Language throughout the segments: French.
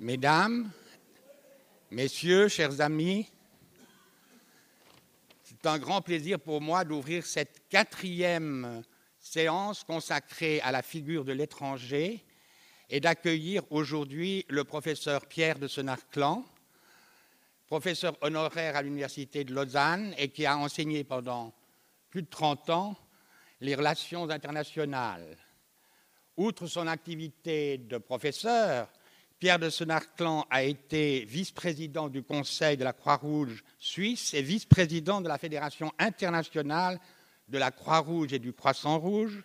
Mesdames, Messieurs, chers amis, c'est un grand plaisir pour moi d'ouvrir cette quatrième séance consacrée à la figure de l'étranger et d'accueillir aujourd'hui le professeur Pierre de Senarclan, professeur honoraire à l'Université de Lausanne et qui a enseigné pendant plus de 30 ans les relations internationales. Outre son activité de professeur, Pierre de Senarclan a été vice-président du Conseil de la Croix-Rouge suisse et vice-président de la Fédération internationale de la Croix-Rouge et du Croissant-Rouge.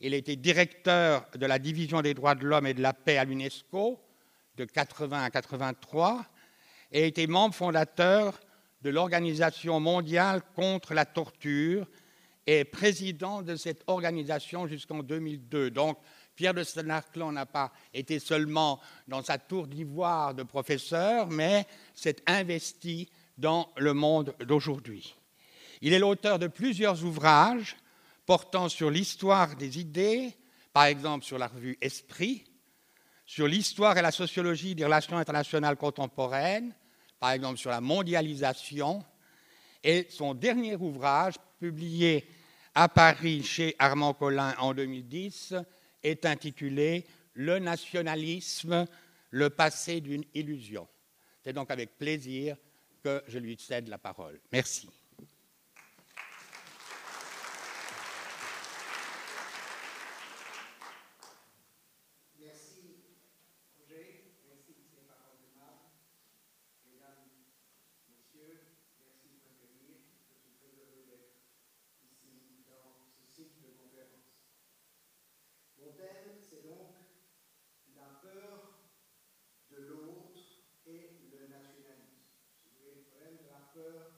Il a été directeur de la division des droits de l'homme et de la paix à l'UNESCO de 80 à 83 et a été membre fondateur de l'Organisation mondiale contre la torture et président de cette organisation jusqu'en 2002. Donc, Pierre de Senarclan n'a pas été seulement dans sa tour d'ivoire de professeur, mais s'est investi dans le monde d'aujourd'hui. Il est l'auteur de plusieurs ouvrages portant sur l'histoire des idées, par exemple sur la revue Esprit, sur l'histoire et la sociologie des relations internationales contemporaines, par exemple sur la mondialisation, et son dernier ouvrage, publié à Paris chez Armand Collin en 2010, est intitulé Le nationalisme, le passé d'une illusion. C'est donc avec plaisir que je lui cède la parole. Merci. peur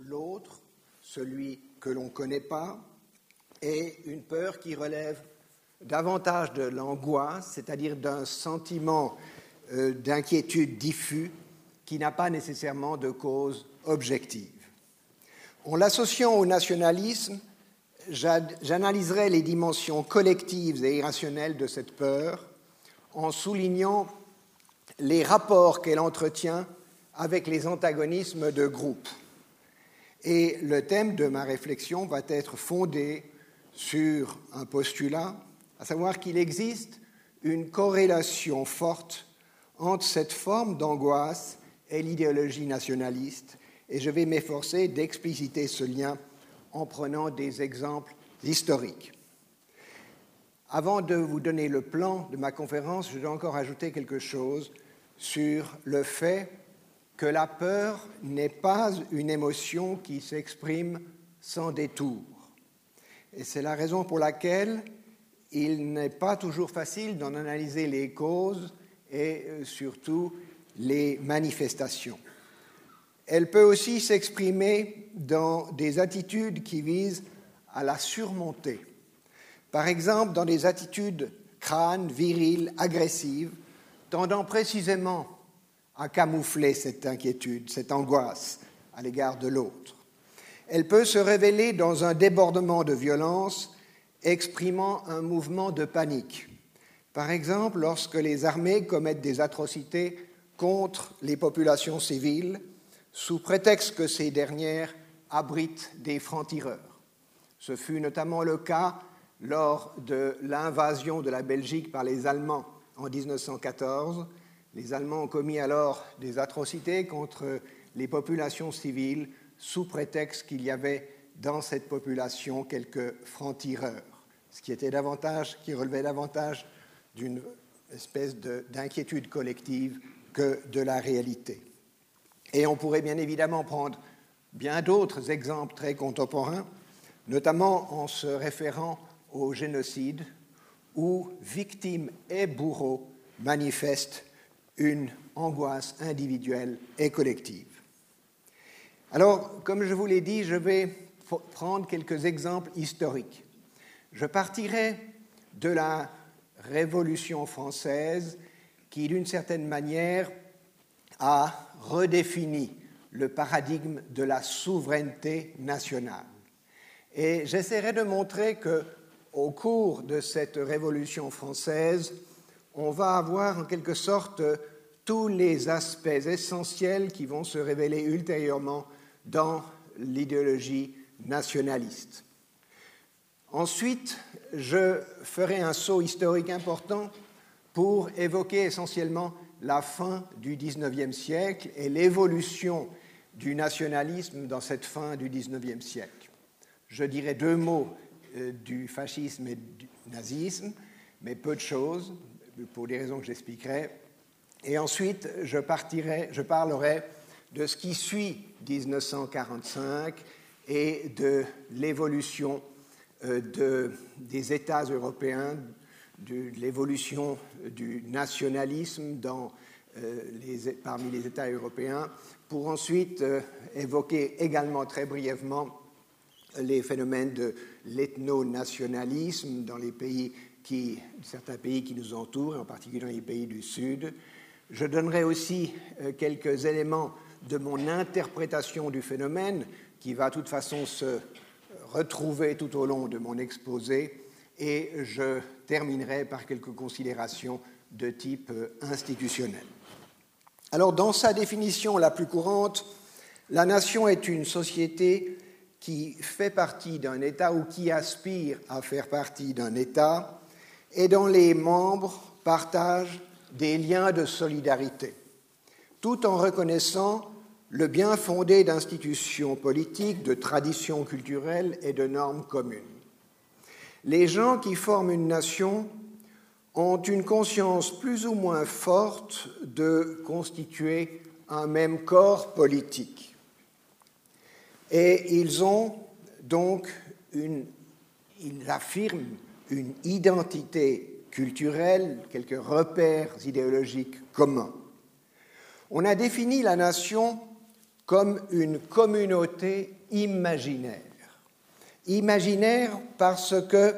l'autre, celui que l'on ne connaît pas, et une peur qui relève davantage de l'angoisse, c'est-à-dire d'un sentiment euh, d'inquiétude diffus qui n'a pas nécessairement de cause objective. En l'associant au nationalisme, j'analyserai les dimensions collectives et irrationnelles de cette peur en soulignant les rapports qu'elle entretient avec les antagonismes de groupe. Et le thème de ma réflexion va être fondé sur un postulat, à savoir qu'il existe une corrélation forte entre cette forme d'angoisse et l'idéologie nationaliste, et je vais m'efforcer d'expliciter ce lien en prenant des exemples historiques. Avant de vous donner le plan de ma conférence, je dois encore ajouter quelque chose sur le fait que la peur n'est pas une émotion qui s'exprime sans détour. Et c'est la raison pour laquelle il n'est pas toujours facile d'en analyser les causes et euh, surtout les manifestations. Elle peut aussi s'exprimer dans des attitudes qui visent à la surmonter. Par exemple, dans des attitudes crânes, viriles, agressives, tendant précisément à camoufler cette inquiétude, cette angoisse à l'égard de l'autre. Elle peut se révéler dans un débordement de violence exprimant un mouvement de panique. Par exemple, lorsque les armées commettent des atrocités contre les populations civiles, sous prétexte que ces dernières abritent des francs-tireurs. Ce fut notamment le cas lors de l'invasion de la Belgique par les Allemands en 1914. Les Allemands ont commis alors des atrocités contre les populations civiles sous prétexte qu'il y avait dans cette population quelques francs-tireurs, ce qui, était davantage, qui relevait davantage d'une espèce d'inquiétude collective que de la réalité. Et on pourrait bien évidemment prendre bien d'autres exemples très contemporains, notamment en se référant au génocide où victimes et bourreaux manifestent une angoisse individuelle et collective. Alors, comme je vous l'ai dit, je vais prendre quelques exemples historiques. Je partirai de la Révolution française qui, d'une certaine manière, a redéfini le paradigme de la souveraineté nationale. Et j'essaierai de montrer que, au cours de cette Révolution française, on va avoir en quelque sorte tous les aspects essentiels qui vont se révéler ultérieurement dans l'idéologie nationaliste. Ensuite, je ferai un saut historique important pour évoquer essentiellement la fin du XIXe siècle et l'évolution du nationalisme dans cette fin du XIXe siècle. Je dirai deux mots euh, du fascisme et du nazisme, mais peu de choses, pour des raisons que j'expliquerai. Et ensuite, je, parlerai de ce qui suit 1945 et de l'évolution euh, de, des États européens, de l'évolution du nationalisme dans, euh, parmi les États européens, pour ensuite euh, évoquer également très brièvement les phénomènes de l'ethno-nationalisme dans les pays qui, certains pays qui nous entourent, en particulier les pays du Sud. Je donnerai aussi quelques éléments de mon interprétation du phénomène, qui va de toute façon se retrouver tout au long de mon exposé, et je terminerai par quelques considérations de type institutionnel. Alors, dans sa définition la plus courante, la nation est une société qui fait partie d'un État ou qui aspire à faire partie d'un État et dont les membres partagent des liens de solidarité tout en reconnaissant le bien fondé d'institutions politiques, de traditions culturelles et de normes communes. Les gens qui forment une nation ont une conscience plus ou moins forte de constituer un même corps politique. Et ils ont donc une, ils affirment une identité culturelle, quelques repères idéologiques communs. On a défini la nation comme une communauté imaginaire. Imaginaire parce que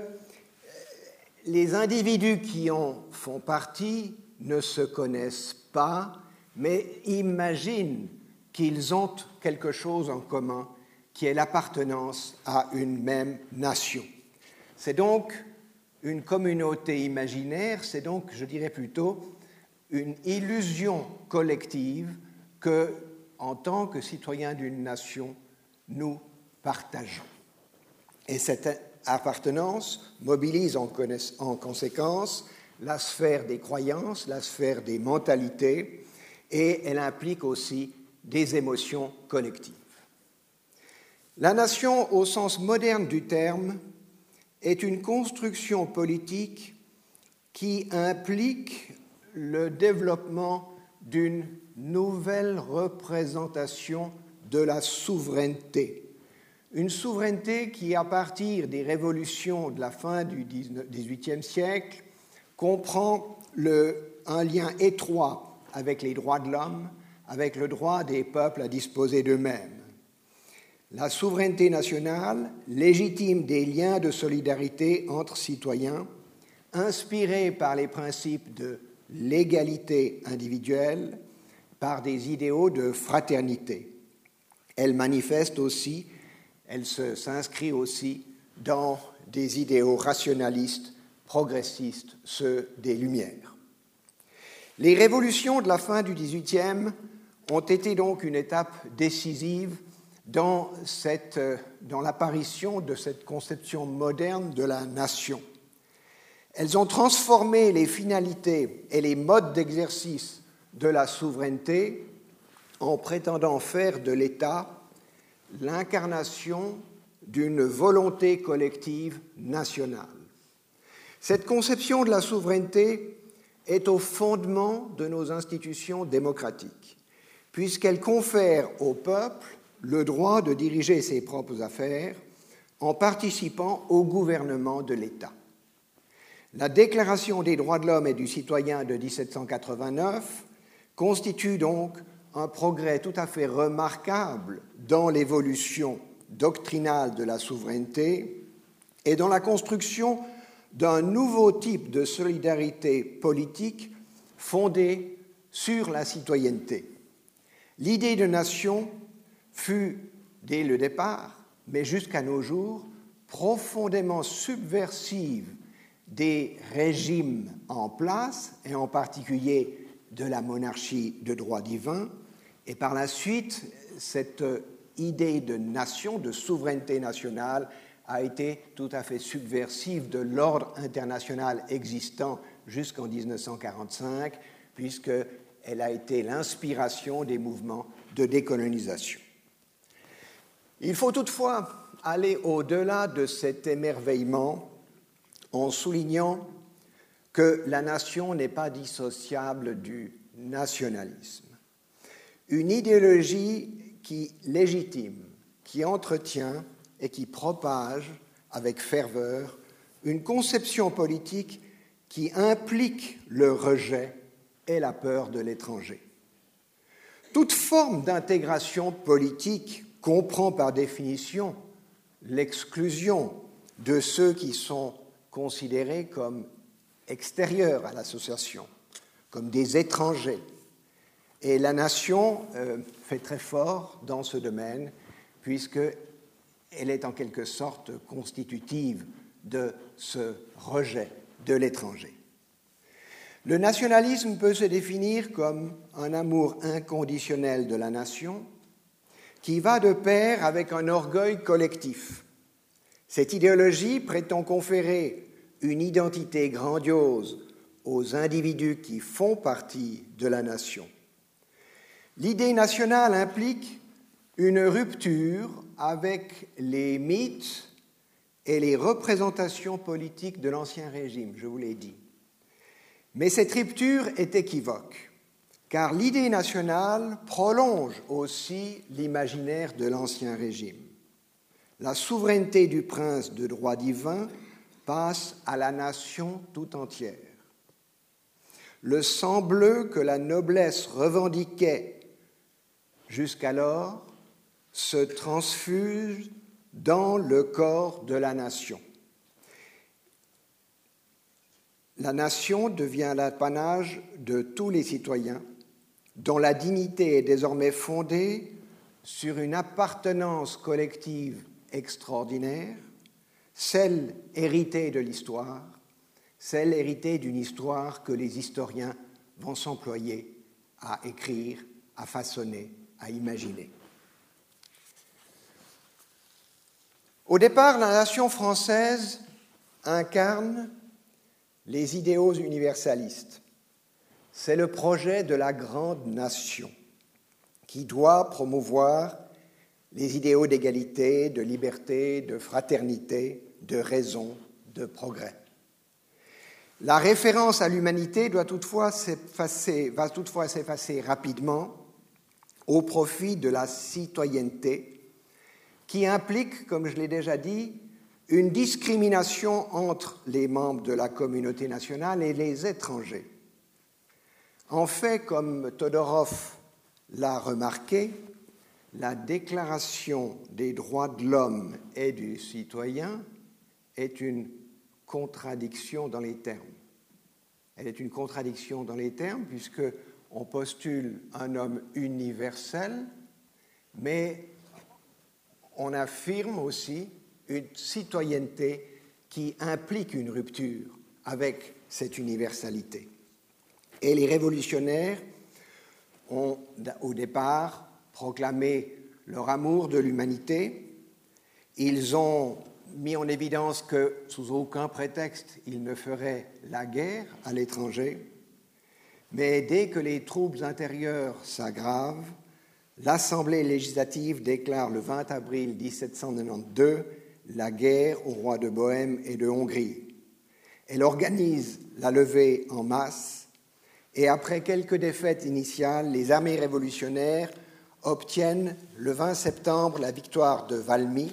les individus qui en font partie ne se connaissent pas, mais imaginent qu'ils ont quelque chose en commun, qui est l'appartenance à une même nation. C'est donc une communauté imaginaire, c'est donc, je dirais plutôt, une illusion collective que, en tant que citoyens d'une nation, nous partageons. Et cette appartenance mobilise en, en conséquence la sphère des croyances, la sphère des mentalités, et elle implique aussi des émotions collectives. La nation, au sens moderne du terme, est une construction politique qui implique le développement d'une nouvelle représentation de la souveraineté. Une souveraineté qui, à partir des révolutions de la fin du XVIIIe siècle, comprend un lien étroit avec les droits de l'homme, avec le droit des peuples à disposer d'eux-mêmes. La souveraineté nationale légitime des liens de solidarité entre citoyens, inspirés par les principes de l'égalité individuelle, par des idéaux de fraternité. Elle manifeste aussi, elle s'inscrit aussi dans des idéaux rationalistes, progressistes, ceux des Lumières. Les révolutions de la fin du XVIIIe ont été donc une étape décisive dans, dans l'apparition de cette conception moderne de la nation. Elles ont transformé les finalités et les modes d'exercice de la souveraineté en prétendant faire de l'État l'incarnation d'une volonté collective nationale. Cette conception de la souveraineté est au fondement de nos institutions démocratiques, puisqu'elle confère au peuple le droit de diriger ses propres affaires en participant au gouvernement de l'État. La Déclaration des droits de l'homme et du citoyen de 1789 constitue donc un progrès tout à fait remarquable dans l'évolution doctrinale de la souveraineté et dans la construction d'un nouveau type de solidarité politique fondée sur la citoyenneté. L'idée de nation fut, dès le départ, mais jusqu'à nos jours, profondément subversive des régimes en place, et en particulier de la monarchie de droit divin, et par la suite, cette idée de nation, de souveraineté nationale, a été tout à fait subversive de l'ordre international existant jusqu'en 1945, puisqu'elle a été l'inspiration des mouvements de décolonisation. Il faut toutefois aller au-delà de cet émerveillement en soulignant que la nation n'est pas dissociable du nationalisme. Une idéologie qui légitime, qui entretient et qui propage avec ferveur une conception politique qui implique le rejet et la peur de l'étranger. Toute forme d'intégration politique comprend par définition l'exclusion de ceux qui sont considérés comme extérieurs à l'association, comme des étrangers. Et la nation euh, fait très fort dans ce domaine, puisqu'elle est en quelque sorte constitutive de ce rejet de l'étranger. Le nationalisme peut se définir comme un amour inconditionnel de la nation, qui va de pair avec un orgueil collectif. Cette idéologie prétend conférer une identité grandiose aux individus qui font partie de la nation. L'idée nationale implique une rupture avec les mythes et les représentations politiques de l'Ancien Régime, je vous l'ai dit. Mais cette rupture est équivoque car l'idée nationale prolonge aussi l'imaginaire de l'Ancien Régime. La souveraineté du prince de droit divin passe à la nation tout entière. Le sang bleu que la noblesse revendiquait jusqu'alors se transfuse dans le corps de la nation. La nation devient l'apanage de tous les citoyens dont la dignité est désormais fondée sur une appartenance collective extraordinaire, celle héritée de l'histoire, celle héritée d'une histoire que les historiens vont s'employer à écrire, à façonner, à imaginer. Au départ, la nation française incarne les idéaux universalistes c'est le projet de la grande nation qui doit promouvoir les idéaux d'égalité, de liberté, de fraternité, de raison, de progrès. La référence à l'humanité va toutefois s'effacer rapidement au profit de la citoyenneté, qui implique, comme je l'ai déjà dit, une discrimination entre les membres de la communauté nationale et les étrangers. En fait, comme Todorov l'a remarqué, la Déclaration des droits de l'homme et du citoyen est une contradiction dans les termes. Elle est une contradiction dans les termes puisque on postule un homme universel, mais on affirme aussi une citoyenneté qui implique une rupture avec cette universalité. Et les révolutionnaires ont au départ proclamé leur amour de l'humanité. Ils ont mis en évidence que sous aucun prétexte ils ne feraient la guerre à l'étranger. Mais dès que les troubles intérieurs s'aggravent, l'Assemblée législative déclare le 20 avril 1792 la guerre aux rois de Bohême et de Hongrie. Elle organise la levée en masse et après quelques défaites initiales, les armées révolutionnaires obtiennent le 20 septembre la victoire de Valmy,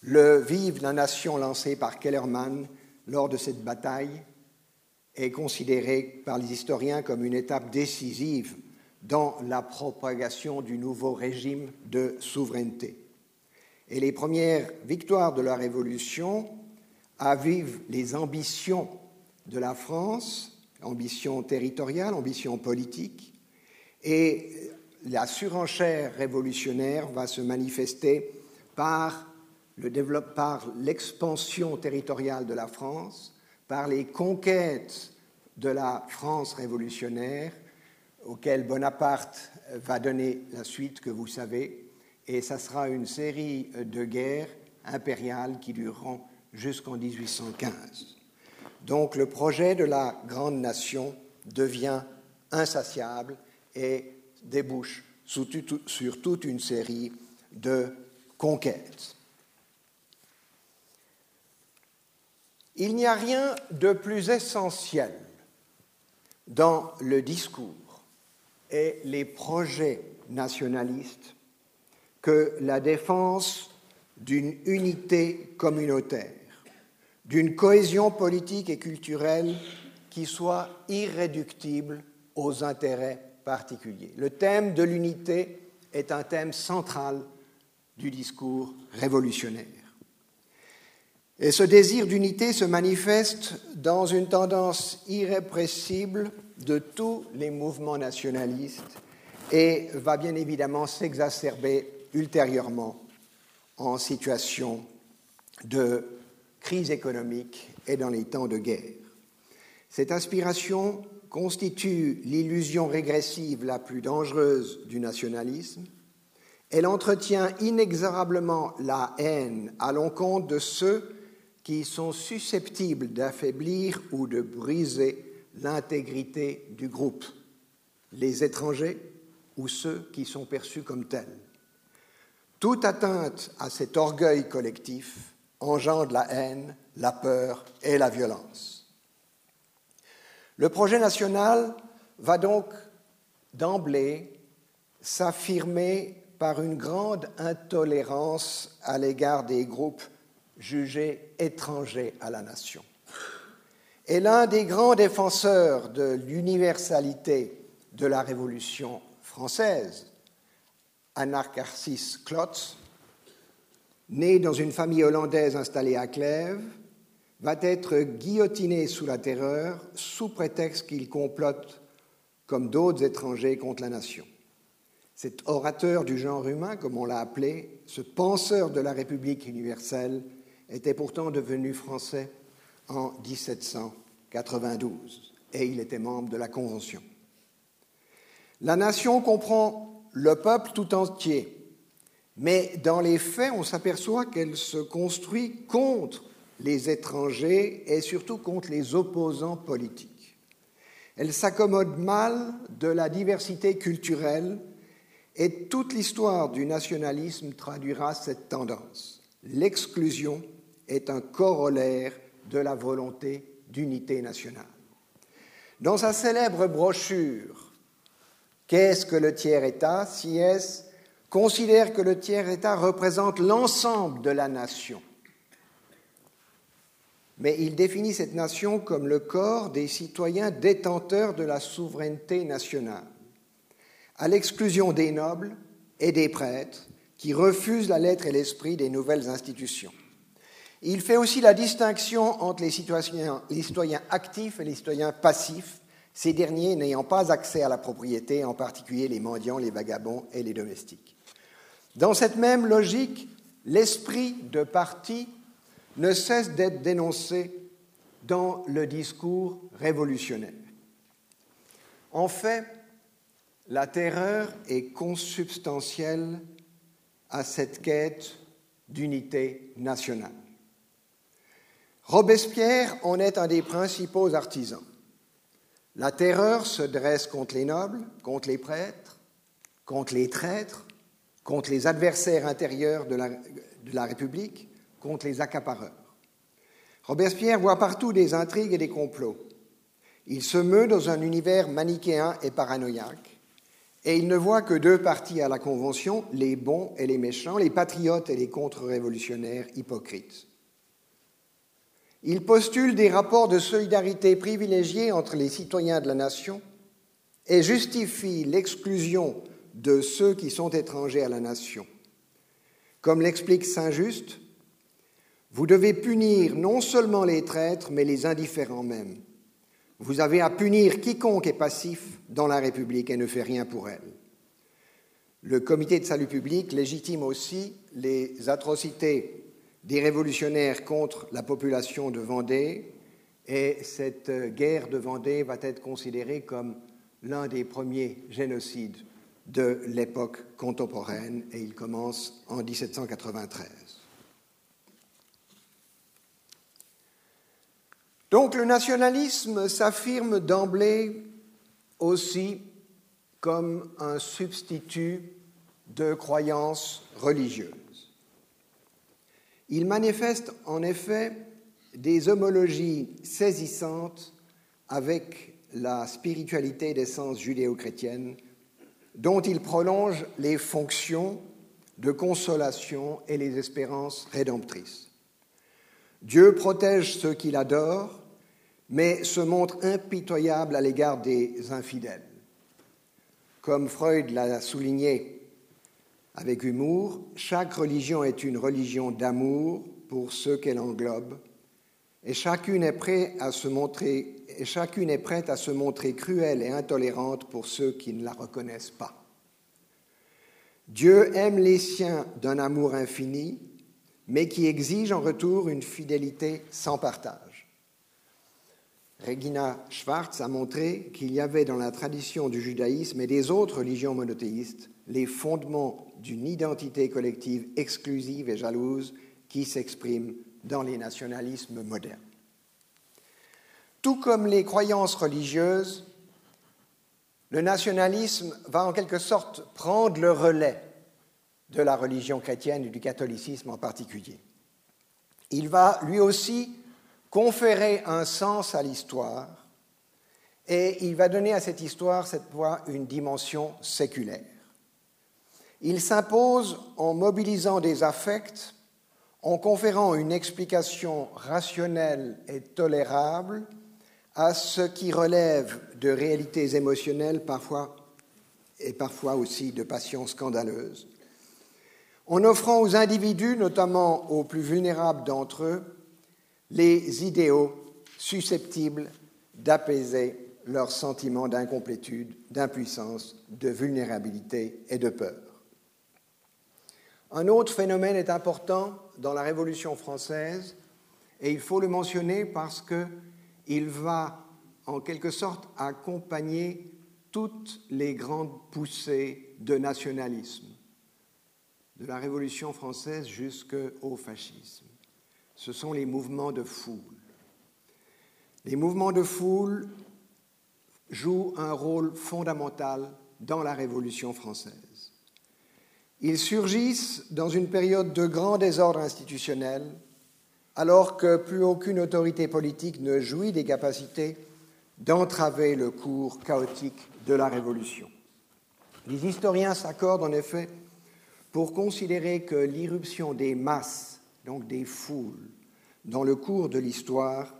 le Vive la nation lancé par Kellerman lors de cette bataille est considéré par les historiens comme une étape décisive dans la propagation du nouveau régime de souveraineté. Et les premières victoires de la Révolution avivent les ambitions de la France, ambitions territoriales, ambitions politiques, et la surenchère révolutionnaire va se manifester par l'expansion territoriale de la France, par les conquêtes de la France révolutionnaire, auxquelles Bonaparte va donner la suite que vous savez, et ça sera une série de guerres impériales qui dureront jusqu'en 1815. Donc le projet de la grande nation devient insatiable et débouche sur toute une série de conquêtes. Il n'y a rien de plus essentiel dans le discours et les projets nationalistes que la défense d'une unité communautaire, d'une cohésion politique et culturelle qui soit irréductible aux intérêts particuliers. Le thème de l'unité est un thème central du discours révolutionnaire. Et ce désir d'unité se manifeste dans une tendance irrépressible de tous les mouvements nationalistes et va bien évidemment s'exacerber ultérieurement en situation de crise économique et dans les temps de guerre. Cette aspiration constitue l'illusion régressive la plus dangereuse du nationalisme. Elle entretient inexorablement la haine à l'encontre de ceux qui sont susceptibles d'affaiblir ou de briser l'intégrité du groupe, les étrangers ou ceux qui sont perçus comme tels. Toute atteinte à cet orgueil collectif engendre la haine, la peur et la violence. Le projet national va donc d'emblée s'affirmer par une grande intolérance à l'égard des groupes jugé étranger à la nation. Et l'un des grands défenseurs de l'universalité de la Révolution française, Anarcharsis Klotz, né dans une famille hollandaise installée à Clèves, va être guillotiné sous la terreur sous prétexte qu'il complote comme d'autres étrangers contre la nation. Cet orateur du genre humain, comme on l'a appelé, ce penseur de la République universelle, était pourtant devenu français en 1792 et il était membre de la Convention. La nation comprend le peuple tout entier, mais dans les faits, on s'aperçoit qu'elle se construit contre les étrangers et surtout contre les opposants politiques. Elle s'accommode mal de la diversité culturelle et toute l'histoire du nationalisme traduira cette tendance. L'exclusion est un corollaire de la volonté d'unité nationale. Dans sa célèbre brochure Qu'est-ce que le tiers-État? Siès considère que le tiers-État représente l'ensemble de la nation. Mais il définit cette nation comme le corps des citoyens détenteurs de la souveraineté nationale. à l'exclusion des nobles et des prêtres qui refusent la lettre et l'esprit des nouvelles institutions. Il fait aussi la distinction entre les citoyens, les citoyens actifs et les citoyens passifs, ces derniers n'ayant pas accès à la propriété, en particulier les mendiants, les vagabonds et les domestiques. Dans cette même logique, l'esprit de parti ne cesse d'être dénoncé dans le discours révolutionnaire. En fait, la terreur est consubstantielle à cette quête d'unité nationale. Robespierre en est un des principaux artisans. La terreur se dresse contre les nobles, contre les prêtres, contre les traîtres, contre les adversaires intérieurs de la, République, contre les accapareurs. Robespierre voit partout des intrigues et des complots. Il se meut dans un univers manichéen et paranoïaque, et il ne voit que deux partis à la Convention, les bons et les méchants, les patriotes et les contre-révolutionnaires hypocrites. Il postule des rapports de solidarité privilégiés entre les citoyens de la nation et justifie l'exclusion de ceux qui sont étrangers à la nation. Comme l'explique Saint-Just, vous devez punir non seulement les traîtres, mais les indifférents même. Vous avez à punir quiconque est passif dans la République et ne fait rien pour elle. Le comité de salut public légitime aussi les atrocités des révolutionnaires contre la population de Vendée, et cette guerre de Vendée va être considérée comme l'un des premiers génocides de l'époque contemporaine, et il commence en 1793. Donc le nationalisme s'affirme d'emblée aussi comme un substitut de croyances religieuses. Il manifeste en effet des homologies saisissantes avec la spiritualité d'essence judéo-chrétienne dont il prolonge les fonctions de consolation et les espérances rédemptrices. Dieu protège ceux qu'il adore, mais se montre impitoyable à l'égard des infidèles. Comme Freud l'a souligné avec humour, chaque religion est une religion d'amour pour ceux qu'elle englobe, et chacune est, prête à se montrer, cruelle et intolérante pour ceux qui ne la reconnaissent pas. Dieu aime les siens d'un amour infini, mais qui exige en retour une fidélité sans partage. Regina Schwartz a montré qu'il y avait dans la tradition du judaïsme et des autres religions monothéistes les fondements d'une identité collective exclusive et jalouse qui s'exprime dans les nationalismes modernes. Tout comme les croyances religieuses, le nationalisme va en quelque sorte prendre le relais de la religion chrétienne et du catholicisme en particulier. Il va lui aussi conférer un sens à l'histoire et il va donner à cette histoire cette fois une dimension séculaire. Il s'impose en mobilisant des affects, en conférant une explication rationnelle et tolérable à ce qui relève de réalités émotionnelles parfois et parfois aussi de passions scandaleuses, en offrant aux individus, notamment aux plus vulnérables d'entre eux, les idéaux susceptibles d'apaiser leurs sentiments d'incomplétude, d'impuissance, de vulnérabilité et de peur. Un autre phénomène est important dans la Révolution française, et il faut le mentionner parce qu'il va en quelque sorte accompagner toutes les grandes poussées de nationalisme de la Révolution française jusqu'au fascisme. Ce sont les mouvements de foule. Les mouvements de foule jouent un rôle fondamental dans la Révolution française. Ils surgissent dans une période de grand désordre institutionnel, alors que plus aucune autorité politique ne jouit des capacités d'entraver le cours chaotique de la Révolution. Les historiens s'accordent en effet pour considérer que l'irruption des masses, donc des foules, dans le cours de l'histoire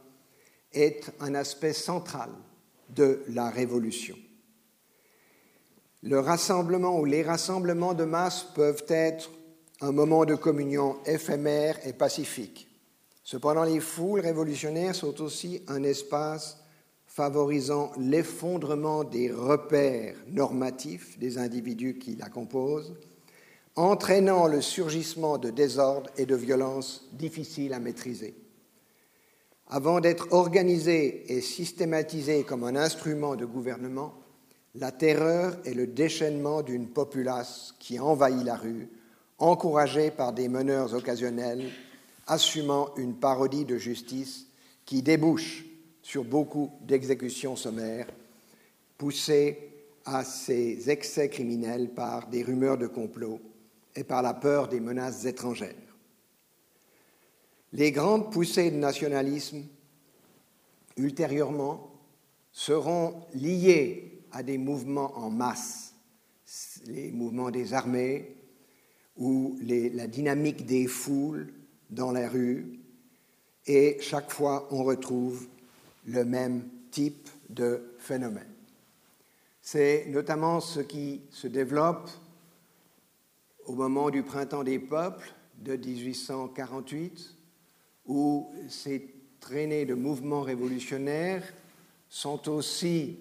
est un aspect central de la Révolution. Le rassemblement ou les rassemblements de masse peuvent être un moment de communion éphémère et pacifique. Cependant, les foules révolutionnaires sont aussi un espace favorisant l'effondrement des repères normatifs des individus qui la composent, entraînant le surgissement de désordres et de violences difficiles à maîtriser. Avant d'être organisée et systématisée comme un instrument de gouvernement, la terreur est le déchaînement d'une populace qui envahit la rue, encouragée par des meneurs occasionnels, assumant une parodie de justice qui débouche sur beaucoup d'exécutions sommaires, poussées à ces excès criminels par des rumeurs de complot et par la peur des menaces étrangères. Les grandes poussées de nationalisme, ultérieurement, seront liées à des mouvements en masse, les mouvements des armées ou la dynamique des foules dans la rue, et chaque fois on retrouve le même type de phénomène. C'est notamment ce qui se développe au moment du printemps des peuples de 1848, où ces traînées de mouvements révolutionnaires sont aussi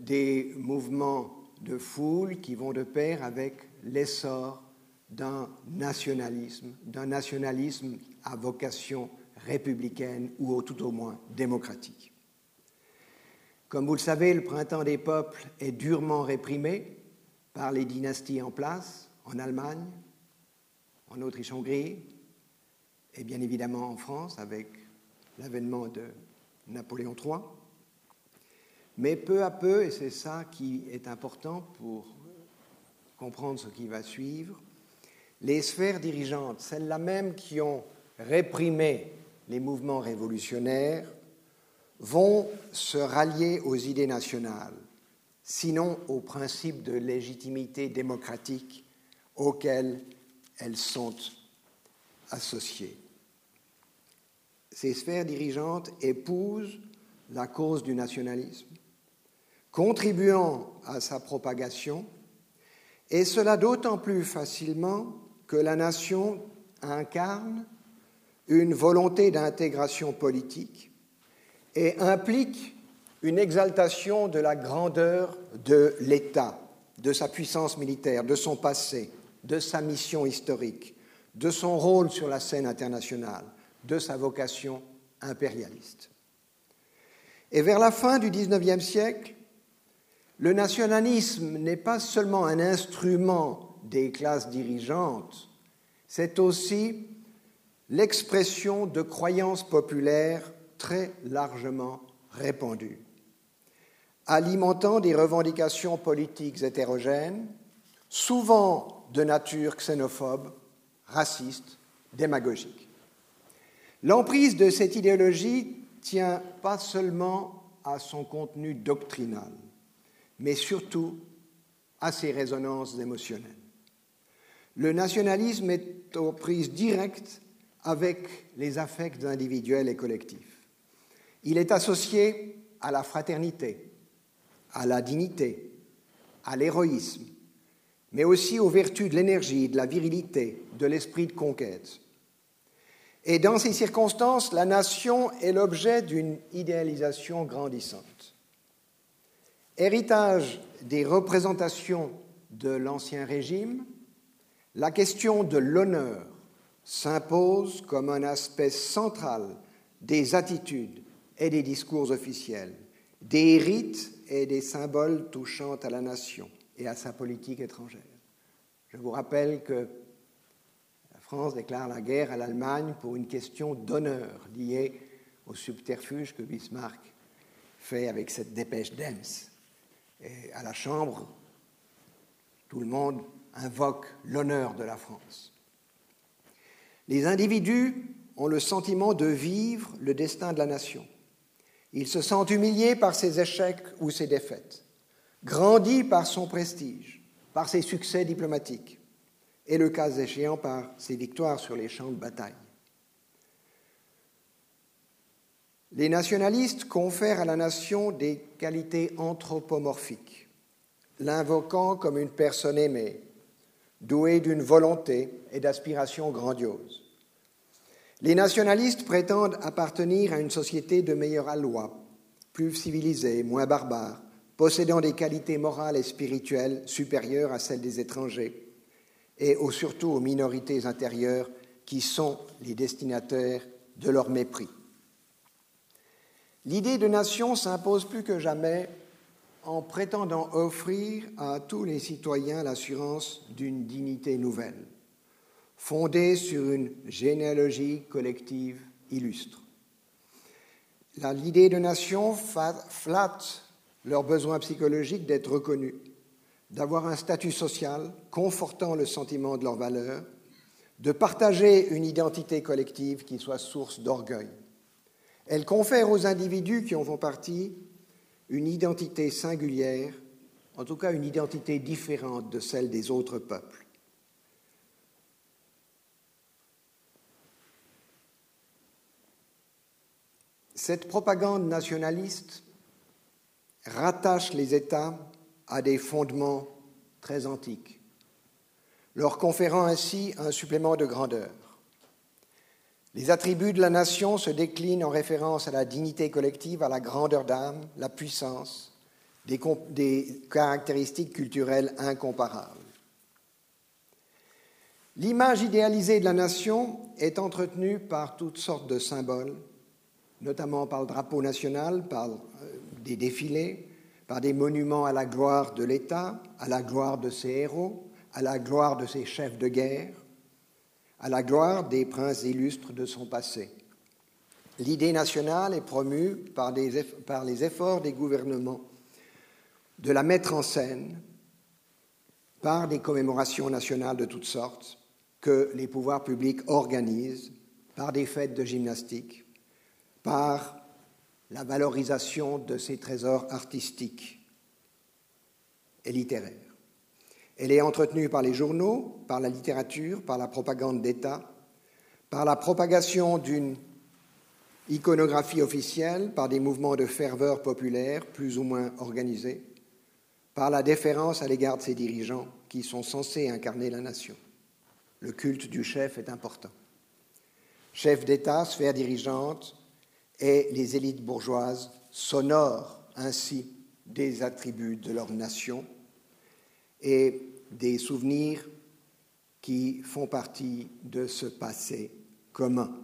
des mouvements de foule qui vont de pair avec l'essor d'un nationalisme, d'un nationalisme à vocation républicaine ou tout au moins démocratique. Comme vous le savez, le printemps des peuples est durement réprimé par les dynasties en place en Allemagne, en Autriche-Hongrie et bien évidemment en France avec l'avènement de Napoléon III. Mais peu à peu, et c'est ça qui est important pour comprendre ce qui va suivre, les sphères dirigeantes, celles-là même qui ont réprimé les mouvements révolutionnaires, vont se rallier aux idées nationales, sinon aux principes de légitimité démocratique auxquels elles sont associées. Ces sphères dirigeantes épousent la cause du nationalisme, contribuant à sa propagation, et cela d'autant plus facilement que la nation incarne une volonté d'intégration politique et implique une exaltation de la grandeur de l'État, de sa puissance militaire, de son passé, de sa mission historique, de son rôle sur la scène internationale, de sa vocation impérialiste. Et vers la fin du XIXe siècle, le nationalisme n'est pas seulement un instrument des classes dirigeantes, c'est aussi l'expression de croyances populaires très largement répandues, alimentant des revendications politiques hétérogènes, souvent de nature xénophobe, raciste, démagogique. L'emprise de cette idéologie tient pas seulement à son contenu doctrinal, mais surtout à ses résonances émotionnelles. Le nationalisme est aux prises directes avec les affects individuels et collectifs. Il est associé à la fraternité, à la dignité, à l'héroïsme, mais aussi aux vertus de l'énergie, de la virilité, de l'esprit de conquête. Et dans ces circonstances, la nation est l'objet d'une idéalisation grandissante. Héritage des représentations de l'Ancien Régime, la question de l'honneur s'impose comme un aspect central des attitudes et des discours officiels, des rites et des symboles touchant à la nation et à sa politique étrangère. Je vous rappelle que la France déclare la guerre à l'Allemagne pour une question d'honneur liée au subterfuge que Bismarck fait avec cette dépêche d'Ems. Et à la Chambre, tout le monde invoque l'honneur de la France. Les individus ont le sentiment de vivre le destin de la nation. Ils se sentent humiliés par ses échecs ou ses défaites, grandis par son prestige, par ses succès diplomatiques et, le cas échéant, par ses victoires sur les champs de bataille. Les nationalistes confèrent à la nation des qualités anthropomorphiques, l'invoquant comme une personne aimée, douée d'une volonté et d'aspirations grandioses. Les nationalistes prétendent appartenir à une société de meilleure alloi, plus civilisée, moins barbare, possédant des qualités morales et spirituelles supérieures à celles des étrangers, et surtout aux minorités intérieures qui sont les destinataires de leur mépris. L'idée de nation s'impose plus que jamais en prétendant offrir à tous les citoyens l'assurance d'une dignité nouvelle, fondée sur une généalogie collective illustre. L'idée de nation flatte leur besoin psychologique d'être reconnus, d'avoir un statut social confortant le sentiment de leur valeur, de partager une identité collective qui soit source d'orgueil. Elle confère aux individus qui en font partie une identité singulière, en tout cas une identité différente de celle des autres peuples. Cette propagande nationaliste rattache les États à des fondements très antiques, leur conférant ainsi un supplément de grandeur. Les attributs de la nation se déclinent en référence à la dignité collective, à la grandeur d'âme, la puissance, des, caractéristiques culturelles incomparables. L'image idéalisée de la nation est entretenue par toutes sortes de symboles, notamment par le drapeau national, par euh, des défilés, par des monuments à la gloire de l'État, à la gloire de ses héros, à la gloire de ses chefs de guerre, à la gloire des princes illustres de son passé. L'idée nationale est promue par, les efforts des gouvernements de la mettre en scène par des commémorations nationales de toutes sortes que les pouvoirs publics organisent, par des fêtes de gymnastique, par la valorisation de ces trésors artistiques et littéraires. Elle est entretenue par les journaux, par la littérature, par la propagande d'État, par la propagation d'une iconographie officielle, par des mouvements de ferveur populaire plus ou moins organisés, par la déférence à l'égard de ses dirigeants qui sont censés incarner la nation. Le culte du chef est important. Chef d'État, sphère dirigeante et les élites bourgeoises s'honorent ainsi des attributs de leur nation et des souvenirs qui font partie de ce passé commun.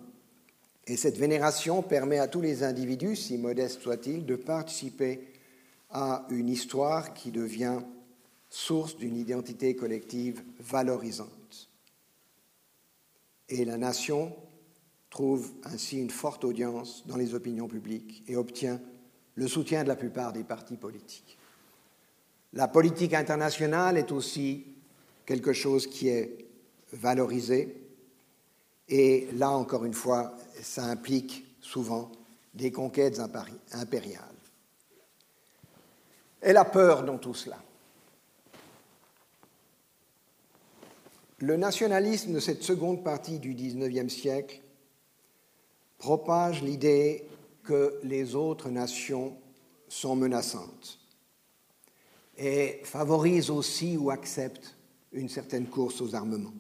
Et cette vénération permet à tous les individus, si modestes soient-ils, de participer à une histoire qui devient source d'une identité collective valorisante. Et la nation trouve ainsi une forte audience dans les opinions publiques et obtient le soutien de la plupart des partis politiques. La politique internationale est aussi quelque chose qui est valorisé. Et là, encore une fois, ça implique souvent des conquêtes impériales. Et la peur dans tout cela. Le nationalisme de cette seconde partie du XIXe siècle propage l'idée que les autres nations sont menaçantes et favorise aussi ou accepte une certaine course aux armements.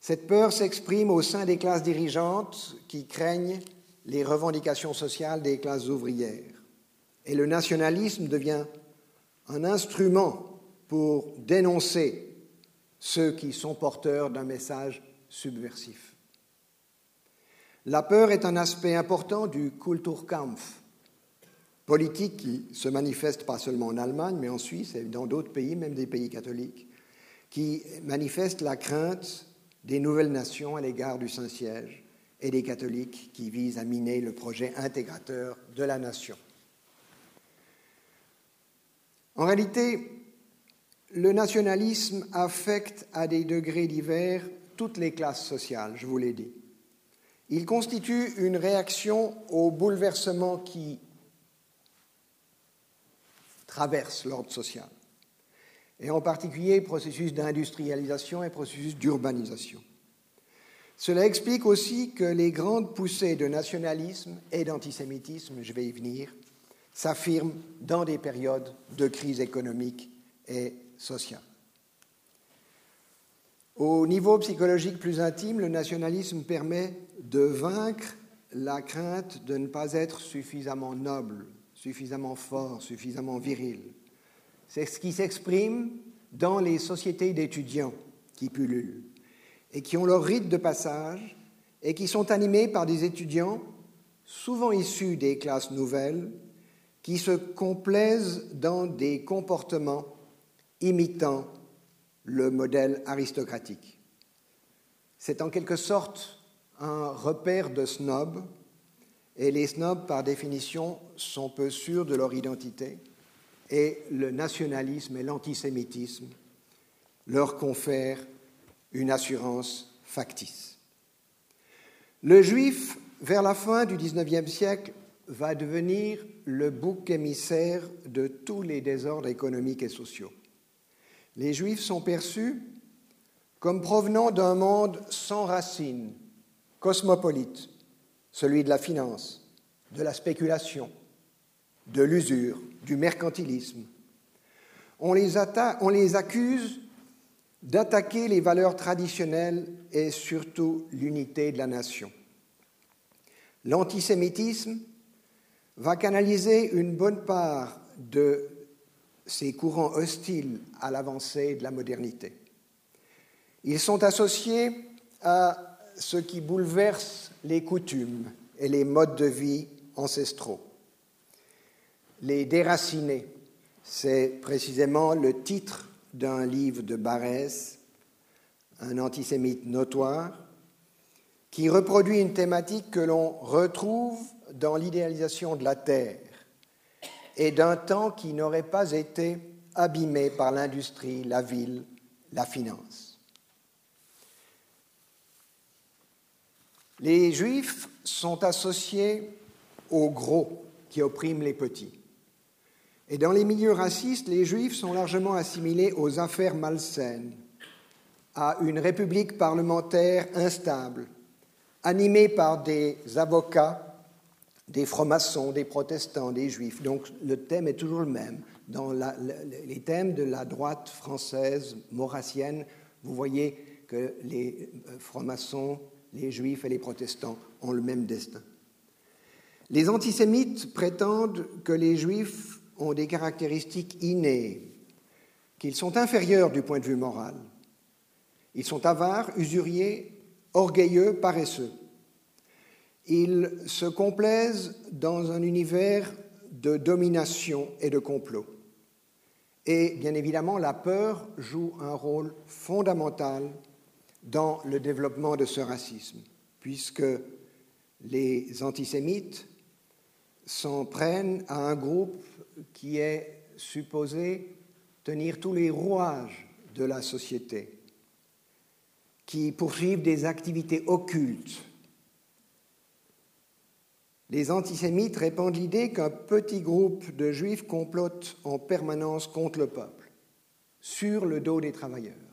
Cette peur s'exprime au sein des classes dirigeantes qui craignent les revendications sociales des classes ouvrières. Et le nationalisme devient un instrument pour dénoncer ceux qui sont porteurs d'un message subversif. La peur est un aspect important du Kulturkampf, politique qui se manifeste pas seulement en Allemagne, mais en Suisse et dans d'autres pays, même des pays catholiques, qui manifeste la crainte des nouvelles nations à l'égard du Saint-Siège et des catholiques qui visent à miner le projet intégrateur de la nation. En réalité, le nationalisme affecte à des degrés divers toutes les classes sociales, je vous l'ai dit. Il constitue une réaction au bouleversement qui traverse l'ordre social, et en particulier processus d'industrialisation et processus d'urbanisation. Cela explique aussi que les grandes poussées de nationalisme et d'antisémitisme, je vais y venir, s'affirment dans des périodes de crise économique et social. Au niveau psychologique plus intime, le nationalisme permet de vaincre la crainte de ne pas être suffisamment noble, suffisamment fort, suffisamment viril. C'est ce qui s'exprime dans les sociétés d'étudiants qui pullulent et qui ont leur rite de passage et qui sont animés par des étudiants souvent issus des classes nouvelles qui se complaisent dans des comportements imitant le modèle aristocratique. C'est en quelque sorte un repère de snobs, et les snobs, par définition, sont peu sûrs de leur identité, et le nationalisme et l'antisémitisme leur confèrent une assurance factice. Le juif, vers la fin du XIXe siècle, va devenir le bouc émissaire de tous les désordres économiques et sociaux. Les juifs sont perçus comme provenant d'un monde sans racines, cosmopolite, celui de la finance, de la spéculation, de l'usure, du mercantilisme. On les, accuse d'attaquer les valeurs traditionnelles et surtout l'unité de la nation. L'antisémitisme va canaliser une bonne part de ces courants hostiles à l'avancée de la modernité. Ils sont associés à ce qui bouleverse les coutumes et les modes de vie ancestraux. Les déracinés, c'est précisément le titre d'un livre de Barès, un antisémite notoire, qui reproduit une thématique que l'on retrouve dans l'idéalisation de la terre et d'un temps qui n'aurait pas été abîmé par l'industrie, la ville, la finance. Les juifs sont associés aux gros qui oppriment les petits. Et dans les milieux racistes, les juifs sont largement assimilés aux affaires malsaines, à une république parlementaire instable, animée par des avocats des francs-maçons, des protestants, des juifs. Donc le thème est toujours le même. Dans les thèmes de la droite française maurassienne, vous voyez que les euh, francs-maçons, les juifs et les protestants ont le même destin. Les antisémites prétendent que les juifs ont des caractéristiques innées, qu'ils sont inférieurs du point de vue moral. Ils sont avares, usuriers, orgueilleux, paresseux. Ils se complaisent dans un univers de domination et de complot. Et bien évidemment, la peur joue un rôle fondamental dans le développement de ce racisme, puisque les antisémites s'en prennent à un groupe qui est supposé tenir tous les rouages de la société, qui poursuivent des activités occultes les antisémites répandent l'idée qu'un petit groupe de juifs complote en permanence contre le peuple, sur le dos des travailleurs.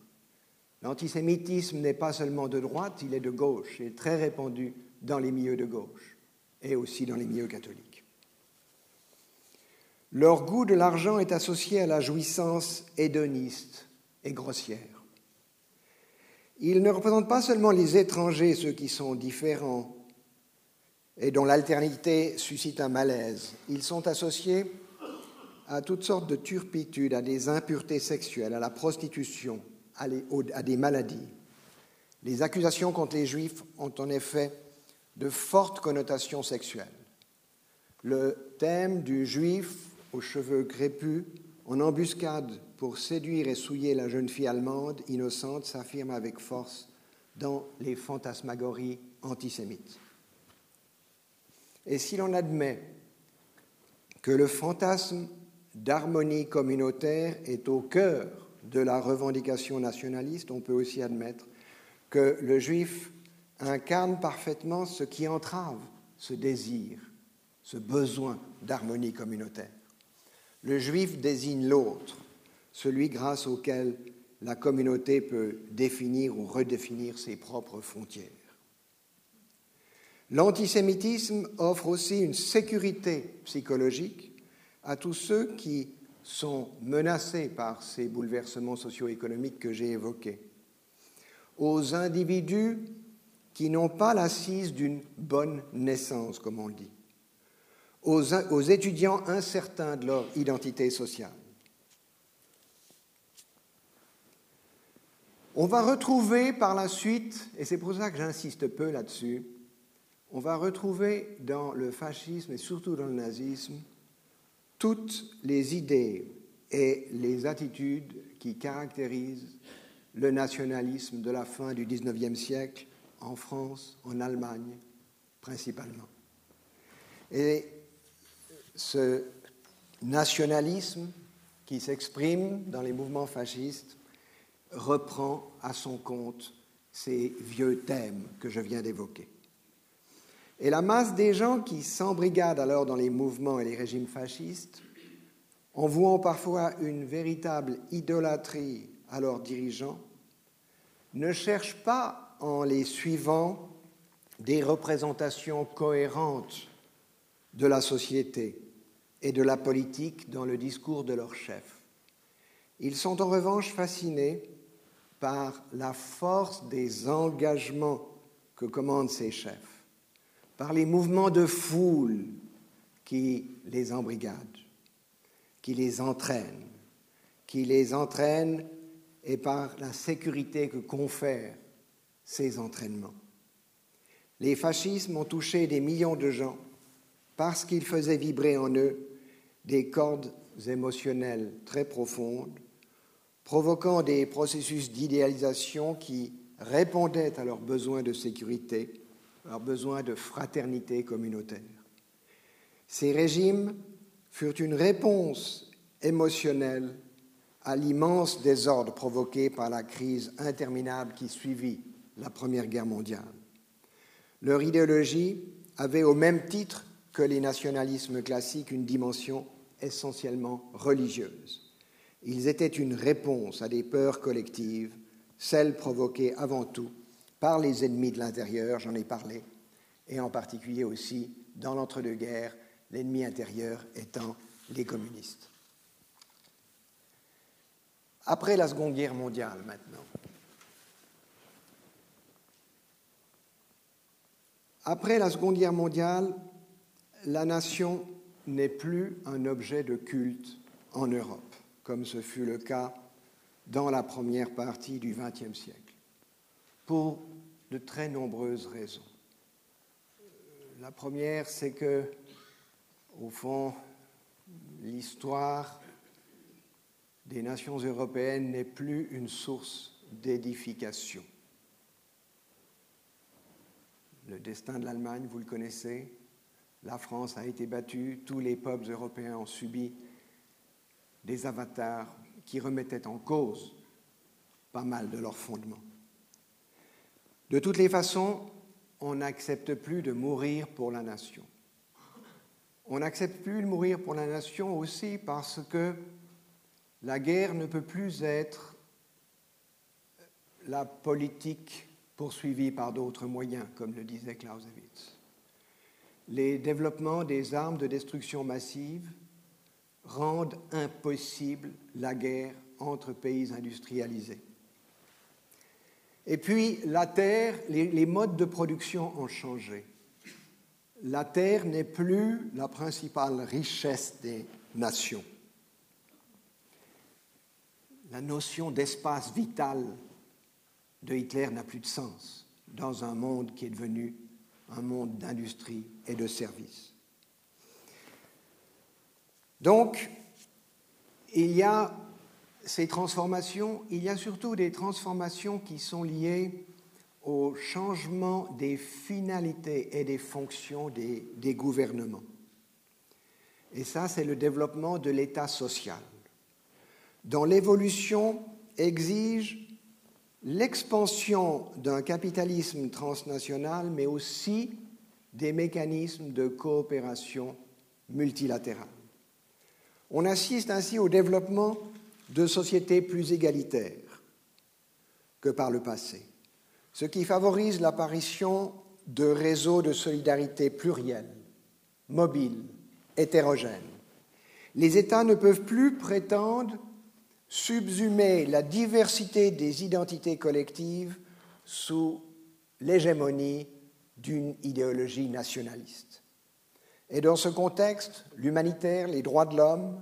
L'antisémitisme n'est pas seulement de droite, il est de gauche, est très répandu dans les milieux de gauche et aussi dans les milieux catholiques. Leur goût de l'argent est associé à la jouissance hédoniste et grossière. Ils ne représentent pas seulement les étrangers, ceux qui sont différents, et dont l'alternité suscite un malaise. Ils sont associés à toutes sortes de turpitudes, à des impuretés sexuelles, à la prostitution, à, des maladies. Les accusations contre les Juifs ont en effet de fortes connotations sexuelles. Le thème du Juif aux cheveux crépus, en embuscade pour séduire et souiller la jeune fille allemande innocente, s'affirme avec force dans les fantasmagories antisémites. Et si l'on admet que le fantasme d'harmonie communautaire est au cœur de la revendication nationaliste, on peut aussi admettre que le juif incarne parfaitement ce qui entrave ce désir, ce besoin d'harmonie communautaire. Le juif désigne l'autre, celui grâce auquel la communauté peut définir ou redéfinir ses propres frontières. L'antisémitisme offre aussi une sécurité psychologique à tous ceux qui sont menacés par ces bouleversements socio-économiques que j'ai évoqués, aux individus qui n'ont pas l'assise d'une bonne naissance, comme on le dit, aux, aux étudiants incertains de leur identité sociale. On va retrouver par la suite, et c'est pour ça que j'insiste peu là-dessus, on va retrouver dans le fascisme et surtout dans le nazisme toutes les idées et les attitudes qui caractérisent le nationalisme de la fin du XIXe siècle en France, en Allemagne principalement. Et ce nationalisme qui s'exprime dans les mouvements fascistes reprend à son compte ces vieux thèmes que je viens d'évoquer. Et la masse des gens qui s'embrigadent alors dans les mouvements et les régimes fascistes, en vouant parfois une véritable idolâtrie à leurs dirigeants, ne cherchent pas en les suivant des représentations cohérentes de la société et de la politique dans le discours de leurs chefs. Ils sont en revanche fascinés par la force des engagements que commandent ces chefs, par les mouvements de foule qui les embrigadent, qui les entraînent, qui les entraînent et par la sécurité que confèrent ces entraînements. Les fascismes ont touché des millions de gens parce qu'ils faisaient vibrer en eux des cordes émotionnelles très profondes, provoquant des processus d'idéalisation qui répondaient à leurs besoins de sécurité, à leurs besoins de fraternité communautaire. Ces régimes furent une réponse émotionnelle à l'immense désordre provoqué par la crise interminable qui suivit la Première Guerre mondiale. Leur idéologie avait au même titre que les nationalismes classiques une dimension essentiellement religieuse. Ils étaient une réponse à des peurs collectives, celles provoquées avant tout par les ennemis de l'intérieur, j'en ai parlé, et en particulier aussi dans l'entre-deux-guerres, l'ennemi intérieur étant les communistes. Après la Seconde Guerre mondiale maintenant, après la Seconde Guerre mondiale, la nation n'est plus un objet de culte en Europe, comme ce fut le cas dans la première partie du XXe siècle, de très nombreuses raisons. La première, c'est que, au fond, l'histoire des nations européennes n'est plus une source d'édification. Le destin de l'Allemagne, vous le connaissez, la France a été battue, tous les peuples européens ont subi des avatars qui remettaient en cause pas mal de leurs fondements. De toutes les façons, on n'accepte plus de mourir pour la nation. On n'accepte plus de mourir pour la nation aussi parce que la guerre ne peut plus être la politique poursuivie par d'autres moyens, comme le disait Clausewitz les développements des armes de destruction massive rendent impossible la guerre entre pays industrialisés. Et puis, la terre, les, modes de production ont changé. La terre n'est plus la principale richesse des nations. La notion d'espace vital de Hitler n'a plus de sens dans un monde qui est devenu un monde d'industrie et de services. Donc, il y a ces transformations, il y a surtout des transformations qui sont liées au changement des finalités et des fonctions des, gouvernements. Et ça, c'est le développement de l'État social, dont l'évolution exige l'expansion d'un capitalisme transnational, mais aussi des mécanismes de coopération multilatérale. On assiste ainsi au développement de sociétés plus égalitaires que par le passé, ce qui favorise l'apparition de réseaux de solidarité pluriels, mobiles, hétérogènes, les États ne peuvent plus prétendre subsumer la diversité des identités collectives sous l'hégémonie d'une idéologie nationaliste. Et dans ce contexte, l'humanitaire, les droits de l'homme,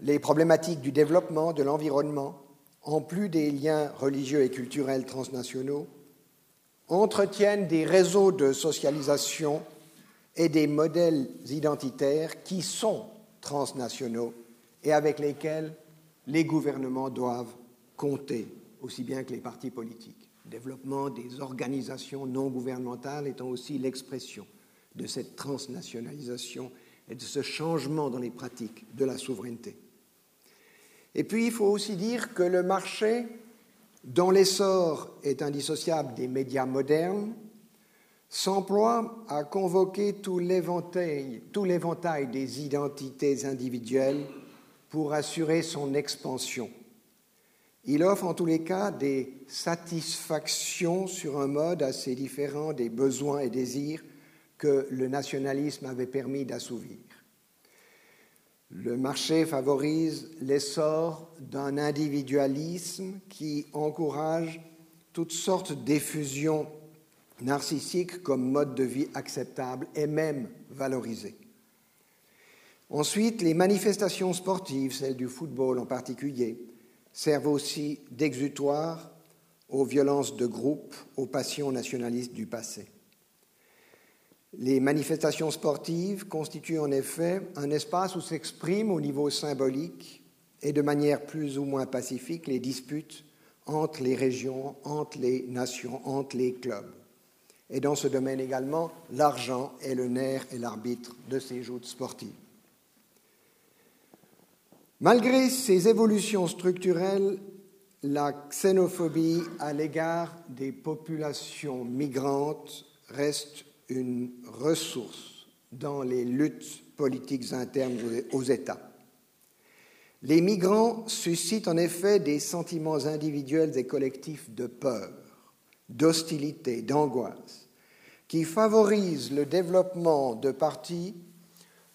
les problématiques du développement, de l'environnement, en plus des liens religieux et culturels transnationaux, entretiennent des réseaux de socialisation et des modèles identitaires qui sont transnationaux et avec lesquels les gouvernements doivent compter, aussi bien que les partis politiques. Le développement des organisations non gouvernementales étant aussi l'expression de cette transnationalisation et de ce changement dans les pratiques de la souveraineté. Et puis, il faut aussi dire que le marché, dont l'essor est indissociable des médias modernes, s'emploie à convoquer tout l'éventail, des identités individuelles pour assurer son expansion. Il offre en tous les cas des satisfactions sur un mode assez différent des besoins et désirs que le nationalisme avait permis d'assouvir. Le marché favorise l'essor d'un individualisme qui encourage toutes sortes d'effusions narcissiques comme mode de vie acceptable et même valorisé. Ensuite, les manifestations sportives, celles du football en particulier, servent aussi d'exutoire aux violences de groupe, aux passions nationalistes du passé. Les manifestations sportives constituent en effet un espace où s'expriment au niveau symbolique et de manière plus ou moins pacifique les disputes entre les régions, entre les nations, entre les clubs. Et dans ce domaine également, l'argent est le nerf et l'arbitre de ces joutes sportives. Malgré ces évolutions structurelles, la xénophobie à l'égard des populations migrantes reste une ressource dans les luttes politiques internes aux États. Les migrants suscitent en effet des sentiments individuels et collectifs de peur, d'hostilité, d'angoisse, qui favorisent le développement de partis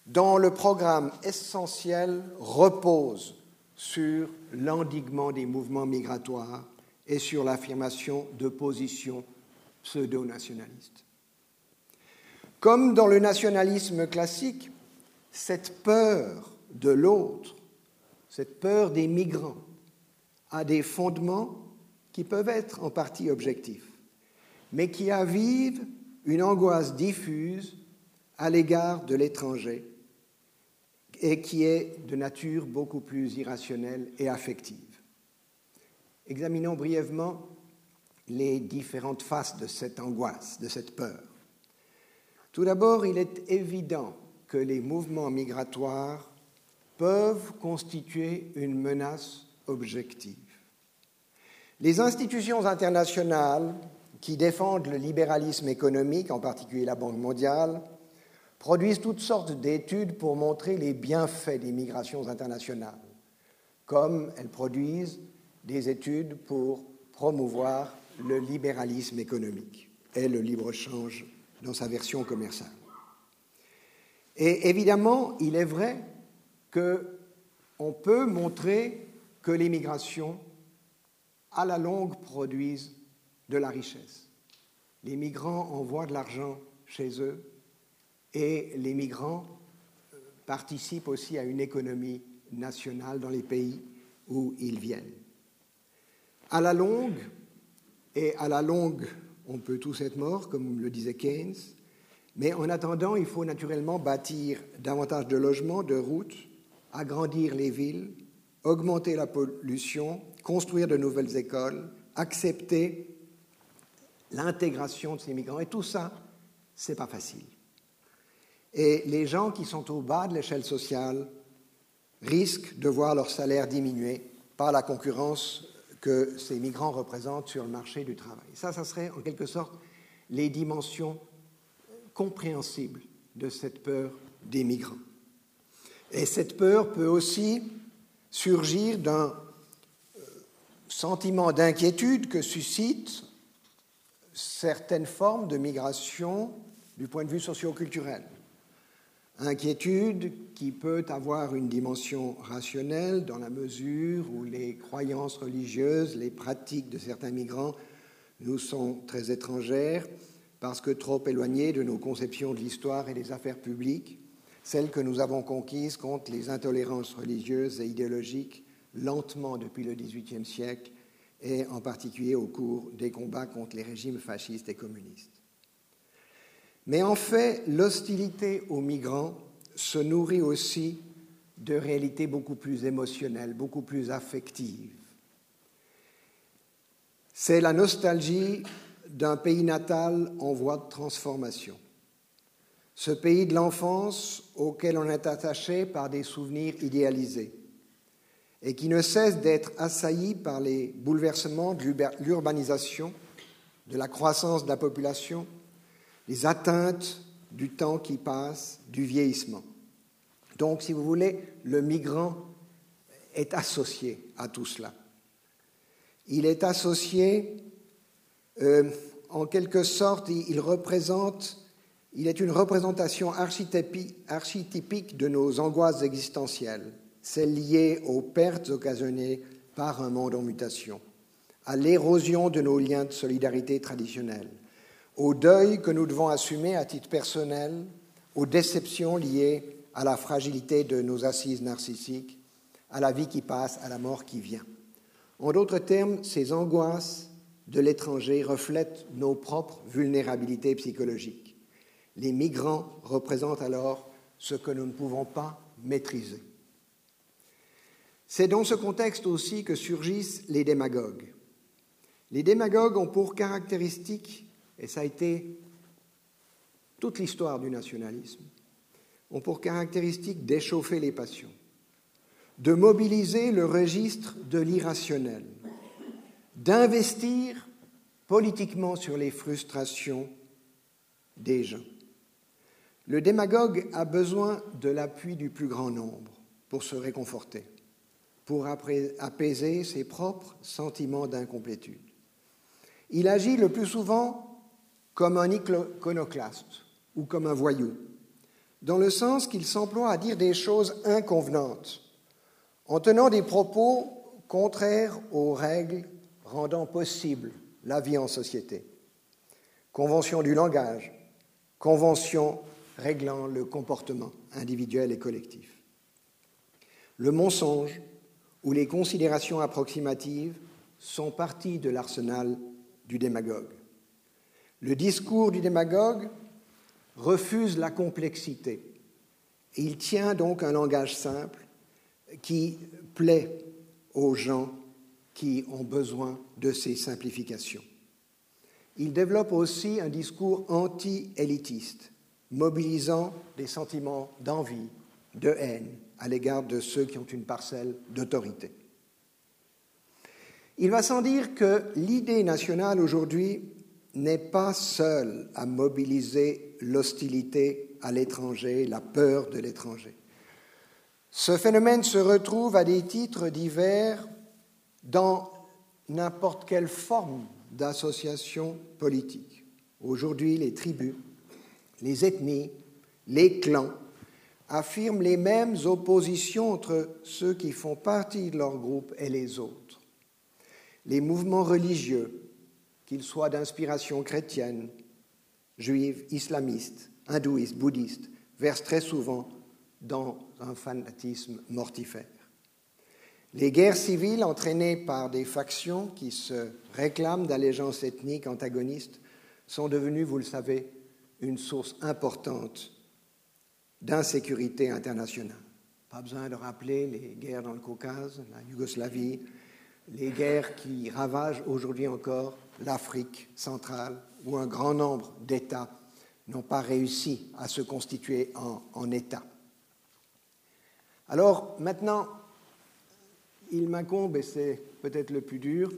dont le programme essentiel repose sur l'endiguement des mouvements migratoires et sur l'affirmation de positions pseudo-nationalistes. Comme dans le nationalisme classique, cette peur de l'autre, cette peur des migrants, a des fondements qui peuvent être en partie objectifs, mais qui avivent une angoisse diffuse à l'égard de l'étranger et qui est de nature beaucoup plus irrationnelle et affective. Examinons brièvement les différentes faces de cette angoisse, de cette peur. Tout d'abord, il est évident que les mouvements migratoires peuvent constituer une menace objective. Les institutions internationales qui défendent le libéralisme économique, en particulier la Banque mondiale, produisent toutes sortes d'études pour montrer les bienfaits des migrations internationales, comme elles produisent des études pour promouvoir le libéralisme économique et le libre-échange dans sa version commerciale. Et évidemment, il est vrai qu'on peut montrer que les migrations, à la longue, produisent de la richesse. Les migrants envoient de l'argent chez eux et les migrants euh, participent aussi à une économie nationale dans les pays où ils viennent. À la longue, et à la longue on peut tous être morts, comme le disait Keynes, mais en attendant, il faut naturellement bâtir davantage de logements, de routes, agrandir les villes, augmenter la pollution, construire de nouvelles écoles, accepter l'intégration de ces migrants. Et tout ça, c'est pas facile. Et les gens qui sont au bas de l'échelle sociale risquent de voir leur salaire diminuer par la concurrence que ces migrants représentent sur le marché du travail. Ça, ça serait en quelque sorte les dimensions compréhensibles de cette peur des migrants. Et cette peur peut aussi surgir d'un euh, sentiment d'inquiétude que suscitent certaines formes de migration du point de vue socio-culturel. Inquiétude qui peut avoir une dimension rationnelle dans la mesure où les croyances religieuses, les pratiques de certains migrants nous sont très étrangères parce que trop éloignées de nos conceptions de l'histoire et des affaires publiques, celles que nous avons conquises contre les intolérances religieuses et idéologiques lentement depuis le XVIIIe siècle et en particulier au cours des combats contre les régimes fascistes et communistes. Mais en fait, l'hostilité aux migrants se nourrit aussi de réalités beaucoup plus émotionnelles, beaucoup plus affectives. C'est la nostalgie d'un pays natal en voie de transformation. Ce pays de l'enfance auquel on est attaché par des souvenirs idéalisés et qui ne cesse d'être assailli par les bouleversements de l'urbanisation, de la croissance de la population, les atteintes du temps qui passe, du vieillissement. Donc, si vous voulez, le migrant est associé à tout cela. Il est associé, euh, en quelque sorte, il représente, il est une représentation archétypique de nos angoisses existentielles, celles liées aux pertes occasionnées par un monde en mutation, à l'érosion de nos liens de solidarité traditionnels, au deuil que nous devons assumer à titre personnel, aux déceptions liées à la fragilité de nos assises narcissiques, à la vie qui passe, à la mort qui vient. En d'autres termes, ces angoisses de l'étranger reflètent nos propres vulnérabilités psychologiques. Les migrants représentent alors ce que nous ne pouvons pas maîtriser. C'est dans ce contexte aussi que surgissent les démagogues. Les démagogues ont pour caractéristique, et ça a été toute l'histoire du nationalisme, ont pour caractéristique d'échauffer les passions, de mobiliser le registre de l'irrationnel, d'investir politiquement sur les frustrations des gens. Le démagogue a besoin de l'appui du plus grand nombre pour se réconforter, pour apaiser ses propres sentiments d'incomplétude. Il agit le plus souvent comme un iconoclaste ou comme un voyou, dans le sens qu'il s'emploie à dire des choses inconvenantes, en tenant des propos contraires aux règles rendant possible la vie en société. Convention du langage, convention réglant le comportement individuel et collectif. Le mensonge ou les considérations approximatives sont partie de l'arsenal du démagogue. Le discours du démagogue refuse la complexité. il tient donc un langage simple qui plaît aux gens qui ont besoin de ces simplifications. Il développe aussi un discours anti-élitiste, mobilisant des sentiments d'envie, de haine à l'égard de ceux qui ont une parcelle d'autorité. Il va sans dire que l'idée nationale aujourd'hui n'est pas seule à mobiliser l'hostilité à l'étranger, la peur de l'étranger. Ce phénomène se retrouve à des titres divers dans n'importe quelle forme d'association politique. Aujourd'hui, les tribus, les ethnies, les clans affirment les mêmes oppositions entre ceux qui font partie de leur groupe et les autres. Les mouvements religieux, qu'ils soient d'inspiration chrétienne, juive, islamiste, hindouiste, bouddhiste, versent très souvent dans un fanatisme mortifère. Les guerres civiles entraînées par des factions qui se réclament d'allégeances ethniques antagonistes sont devenues, vous le savez, une source importante d'insécurité internationale. Pas besoin de rappeler les guerres dans le Caucase, la Yougoslavie, les guerres qui ravagent aujourd'hui encore l'Afrique centrale, où un grand nombre d'États n'ont pas réussi à se constituer en, État. Alors maintenant, il m'incombe, et c'est peut-être le plus dur,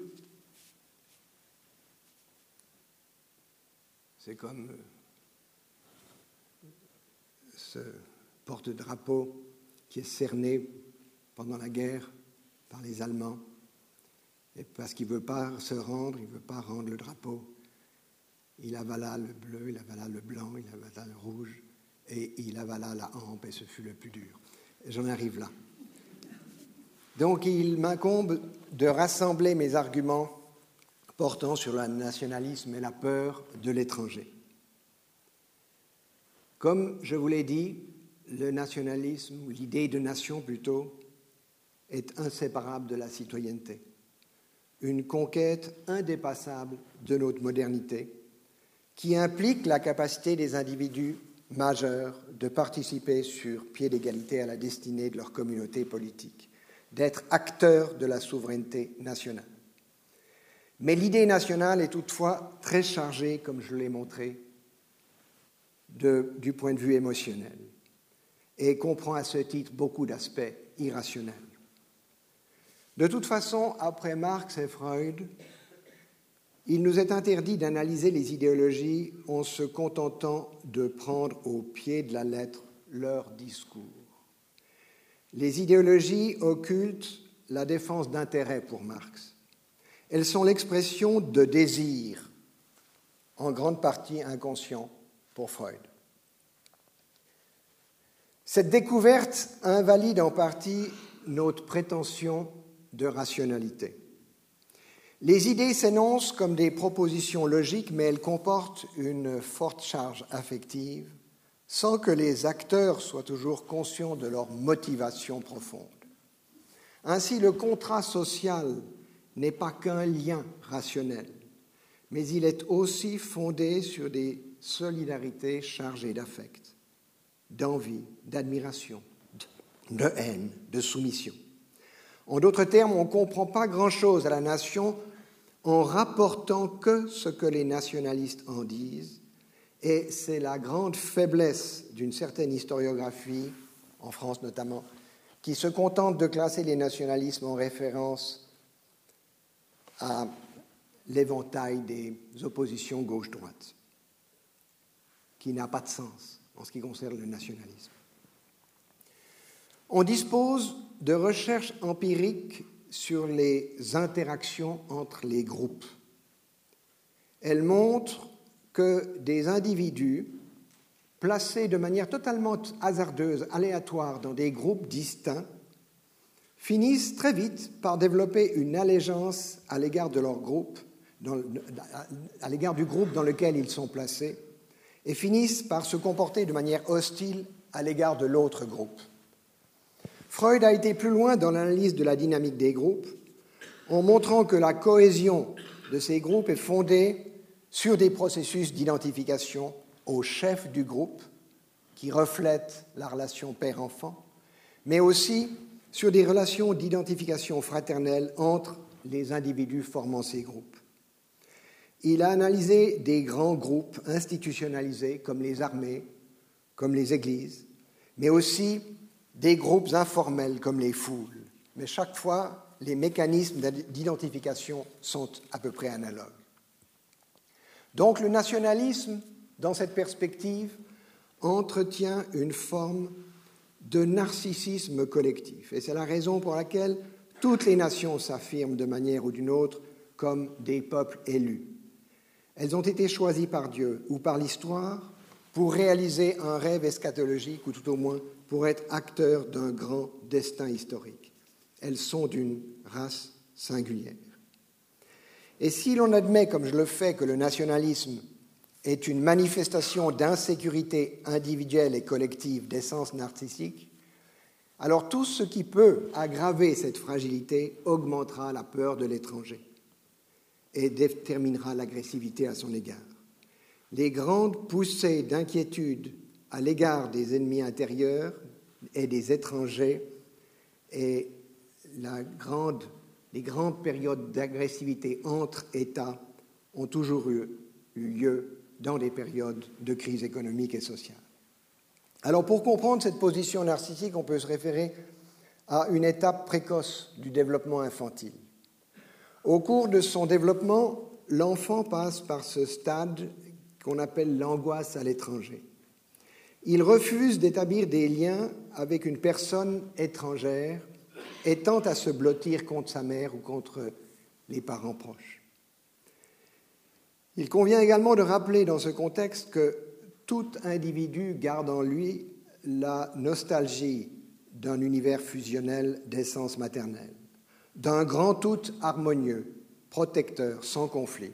c'est comme euh, ce porte-drapeau qui est cerné pendant la guerre par les Allemands, parce qu'il ne veut pas se rendre, il ne veut pas rendre le drapeau. Il avala le bleu, il avala le blanc, il avala le rouge, et il avala la hampe et ce fut le plus dur. J'en arrive là. Donc il m'incombe de rassembler mes arguments portant sur le nationalisme et la peur de l'étranger. Comme je vous l'ai dit, le nationalisme, ou l'idée de nation plutôt, est inséparable de la citoyenneté, une conquête indépassable de notre modernité, qui implique la capacité des individus majeurs de participer sur pied d'égalité à la destinée de leur communauté politique, d'être acteurs de la souveraineté nationale. Mais l'idée nationale est toutefois très chargée, comme je l'ai montré, du point de vue émotionnel et comprend à ce titre beaucoup d'aspects irrationnels. De toute façon, après Marx et Freud, il nous est interdit d'analyser les idéologies en se contentant de prendre au pied de la lettre leur discours. Les idéologies occultent la défense d'intérêts pour Marx. Elles sont l'expression de désirs, en grande partie inconscients pour Freud. Cette découverte invalide en partie notre prétention de rationalité. Les idées s'énoncent comme des propositions logiques, mais elles comportent une forte charge affective, sans que les acteurs soient toujours conscients de leur motivation profonde. Ainsi, le contrat social n'est pas qu'un lien rationnel, mais il est aussi fondé sur des solidarités chargées d'affect, d'envie, d'admiration, de haine, de soumission. En d'autres termes, on ne comprend pas grand-chose à la nation en rapportant que ce que les nationalistes en disent, et c'est la grande faiblesse d'une certaine historiographie, en France notamment, qui se contente de classer les nationalismes en référence à l'éventail des oppositions gauche-droite, qui n'a pas de sens en ce qui concerne le nationalisme. On dispose de recherches empiriques sur les interactions entre les groupes. Elle montre que des individus placés de manière totalement hasardeuse, aléatoire, dans des groupes distincts, finissent très vite par développer une allégeance à l'égard de leur groupe, à l'égard du groupe dans lequel ils sont placés, et finissent par se comporter de manière hostile à l'égard de l'autre groupe. Freud a été plus loin dans l'analyse de la dynamique des groupes en montrant que la cohésion de ces groupes est fondée sur des processus d'identification au chef du groupe qui reflètent la relation père-enfant, mais aussi sur des relations d'identification fraternelle entre les individus formant ces groupes. Il a analysé des grands groupes institutionnalisés comme les armées, comme les églises, mais aussi des groupes informels comme les foules, mais chaque fois, les mécanismes d'identification sont à peu près analogues. Donc le nationalisme, dans cette perspective, entretient une forme de narcissisme collectif. Et c'est la raison pour laquelle toutes les nations s'affirment de manière ou d'une autre comme des peuples élus. Elles ont été choisies par Dieu ou par l'histoire pour réaliser un rêve eschatologique ou tout au moins pour être acteurs d'un grand destin historique. Elles sont d'une race singulière. Et si l'on admet, comme je le fais, que le nationalisme est une manifestation d'insécurité individuelle et collective d'essence narcissique, alors tout ce qui peut aggraver cette fragilité augmentera la peur de l'étranger et déterminera l'agressivité à son égard. Les grandes poussées d'inquiétude à l'égard des ennemis intérieurs et des étrangers et les grandes périodes d'agressivité entre États ont toujours eu, eu lieu dans des périodes de crise économique et sociale. Alors pour comprendre cette position narcissique, on peut se référer à une étape précoce du développement infantile. Au cours de son développement, l'enfant passe par ce stade qu'on appelle l'angoisse à l'étranger. Il refuse d'établir des liens avec une personne étrangère et tente à se blottir contre sa mère ou contre les parents proches. Il convient également de rappeler dans ce contexte que tout individu garde en lui la nostalgie d'un univers fusionnel d'essence maternelle, d'un grand tout harmonieux, protecteur, sans conflit.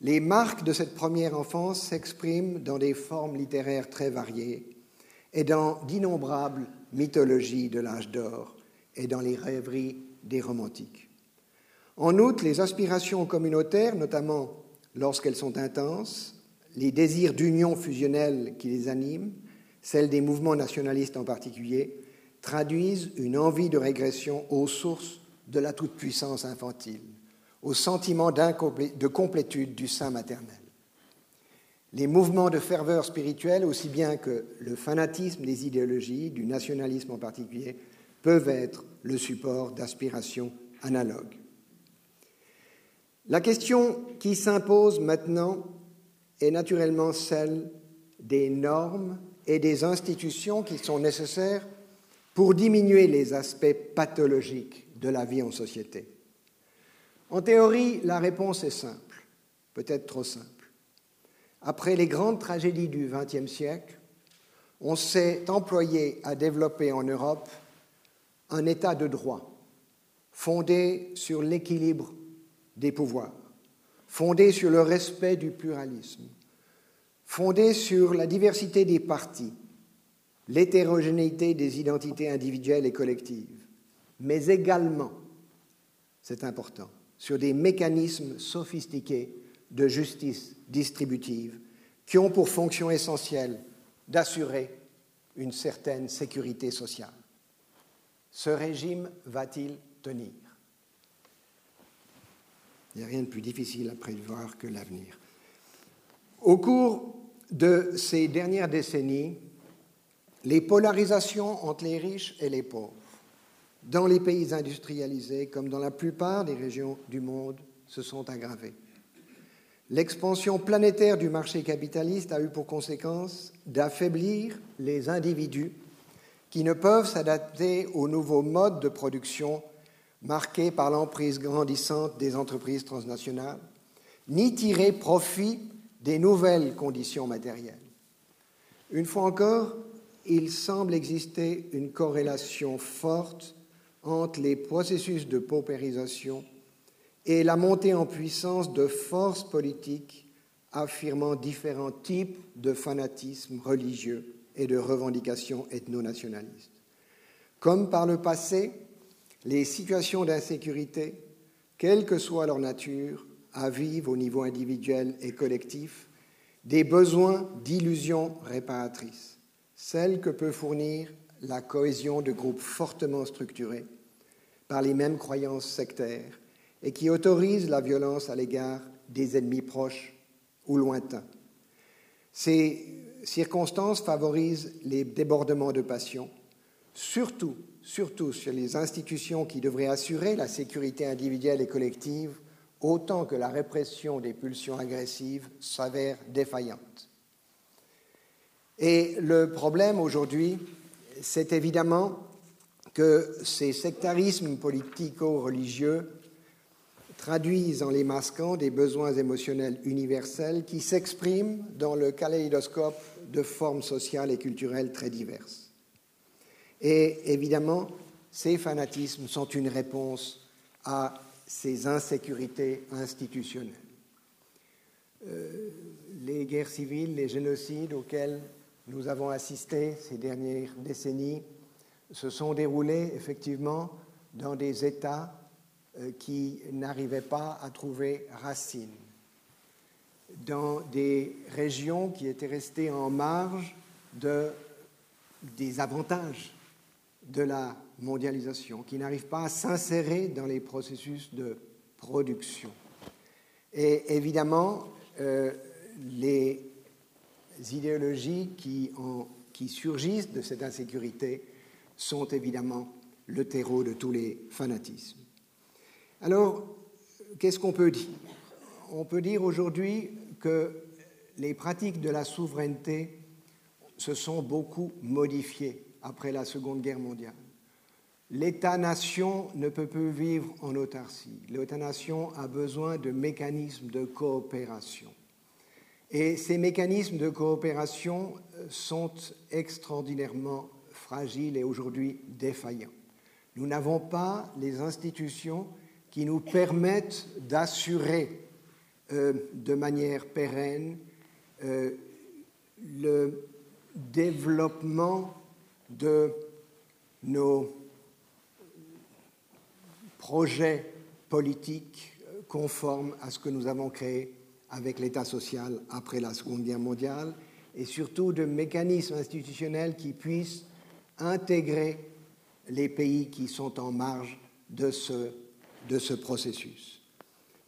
Les marques de cette première enfance s'expriment dans des formes littéraires très variées et dans d'innombrables mythologies de l'âge d'or et dans les rêveries des romantiques. En outre, les aspirations communautaires, notamment lorsqu'elles sont intenses, les désirs d'union fusionnelle qui les animent, celles des mouvements nationalistes en particulier, traduisent une envie de régression aux sources de la toute-puissance infantile, au sentiment de complétude du sein maternel. Les mouvements de ferveur spirituelle, aussi bien que le fanatisme des idéologies, du nationalisme en particulier, peuvent être le support d'aspirations analogues. La question qui s'impose maintenant est naturellement celle des normes et des institutions qui sont nécessaires pour diminuer les aspects pathologiques de la vie en société. En théorie, la réponse est simple, peut-être trop simple. Après les grandes tragédies du XXe siècle, on s'est employé à développer en Europe un état de droit fondé sur l'équilibre des pouvoirs, fondé sur le respect du pluralisme, fondé sur la diversité des partis, l'hétérogénéité des identités individuelles et collectives, mais également, c'est important, sur des mécanismes sophistiqués de justice distributive qui ont pour fonction essentielle d'assurer une certaine sécurité sociale. Ce régime va-t-il tenir? Il n'y a rien de plus difficile à prévoir que l'avenir. Au cours de ces dernières décennies, les polarisations entre les riches et les pauvres, dans les pays industrialisés comme dans la plupart des régions du monde, se sont aggravées. L'expansion planétaire du marché capitaliste a eu pour conséquence d'affaiblir les individus qui ne peuvent s'adapter aux nouveaux modes de production marqués par l'emprise grandissante des entreprises transnationales, ni tirer profit des nouvelles conditions matérielles. Une fois encore, il semble exister une corrélation forte entre les processus de paupérisation et la montée en puissance de forces politiques affirmant différents types de fanatisme religieux et de revendications ethno-nationalistes. Comme par le passé, les situations d'insécurité, quelle que soit leur nature, avivent au niveau individuel et collectif des besoins d'illusions réparatrices, celles que peut fournir la cohésion de groupes fortement structurés par les mêmes croyances sectaires et qui autorisent la violence à l'égard des ennemis proches ou lointains. Ces circonstances favorisent les débordements de passion, surtout, surtout sur les institutions qui devraient assurer la sécurité individuelle et collective, autant que la répression des pulsions agressives s'avère défaillante. Et le problème aujourd'hui, c'est évidemment que ces sectarismes politico-religieux traduisent en les masquant des besoins émotionnels universels qui s'expriment dans le kaléidoscope de formes sociales et culturelles très diverses. Et évidemment, ces fanatismes sont une réponse à ces insécurités institutionnelles. Euh, les guerres civiles, les génocides auxquels nous avons assisté ces dernières décennies se sont déroulés effectivement dans des États euh, qui n'arrivaient pas à trouver racine, dans des régions qui étaient restées en marge de, des avantages de la mondialisation, qui n'arrivent pas à s'insérer dans les processus de production. Et évidemment, euh, les idéologies qui, surgissent de cette insécurité sont évidemment le terreau de tous les fanatismes. Alors, qu'est-ce qu'on peut dire? On peut dire aujourd'hui que les pratiques de la souveraineté se sont beaucoup modifiées après la Seconde Guerre mondiale. L'État-nation ne peut plus vivre en autarcie. L'État-nation a besoin de mécanismes de coopération. Et ces mécanismes de coopération sont extraordinairement fragiles et aujourd'hui défaillants. Nous n'avons pas les institutions qui nous permettent d'assurer euh, de manière pérenne euh, le développement de nos projets politiques conformes à ce que nous avons créé avec l'État social après la Seconde Guerre mondiale et surtout de mécanismes institutionnels qui puissent intégrer les pays qui sont en marge de ce, de ce processus.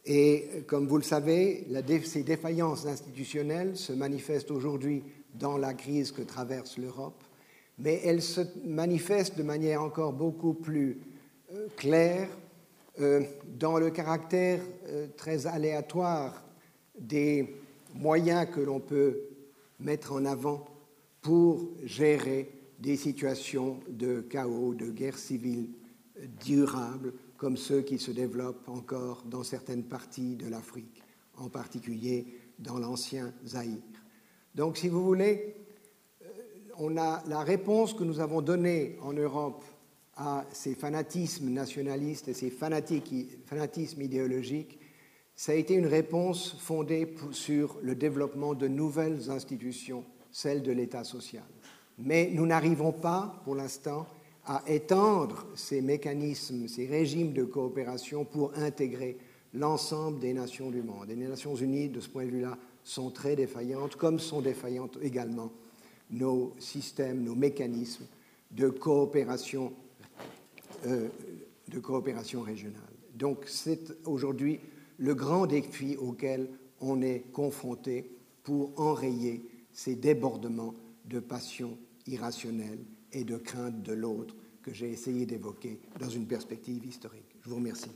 Et comme vous le savez, ces défaillances institutionnelles se manifestent aujourd'hui dans la crise que traverse l'Europe, mais elles se manifestent de manière encore beaucoup plus euh, claire euh, dans le caractère euh, très aléatoire des moyens que l'on peut mettre en avant pour gérer des situations de chaos, de guerre civile durables, comme ceux qui se développent encore dans certaines parties de l'Afrique, en particulier dans l'ancien Zaïre. Donc, si vous voulez, euh, on a la réponse que nous avons donnée en Europe à ces fanatismes nationalistes et ces fanatismes idéologiques, ça a été une réponse fondée sur le développement de nouvelles institutions, celles de l'État social mais nous n'arrivons pas, pour l'instant, à étendre ces mécanismes, ces régimes de coopération pour intégrer l'ensemble des nations du monde. Et les Nations Unies, de ce point de vue-là, sont très défaillantes, comme sont défaillantes également nos systèmes, nos mécanismes de coopération, euh, de coopération régionale. Donc c'est aujourd'hui le grand défi auquel on est confronté pour enrayer ces débordements de passion irrationnelle et de crainte de l'autre que j'ai essayé d'évoquer dans une perspective historique. Je vous remercie.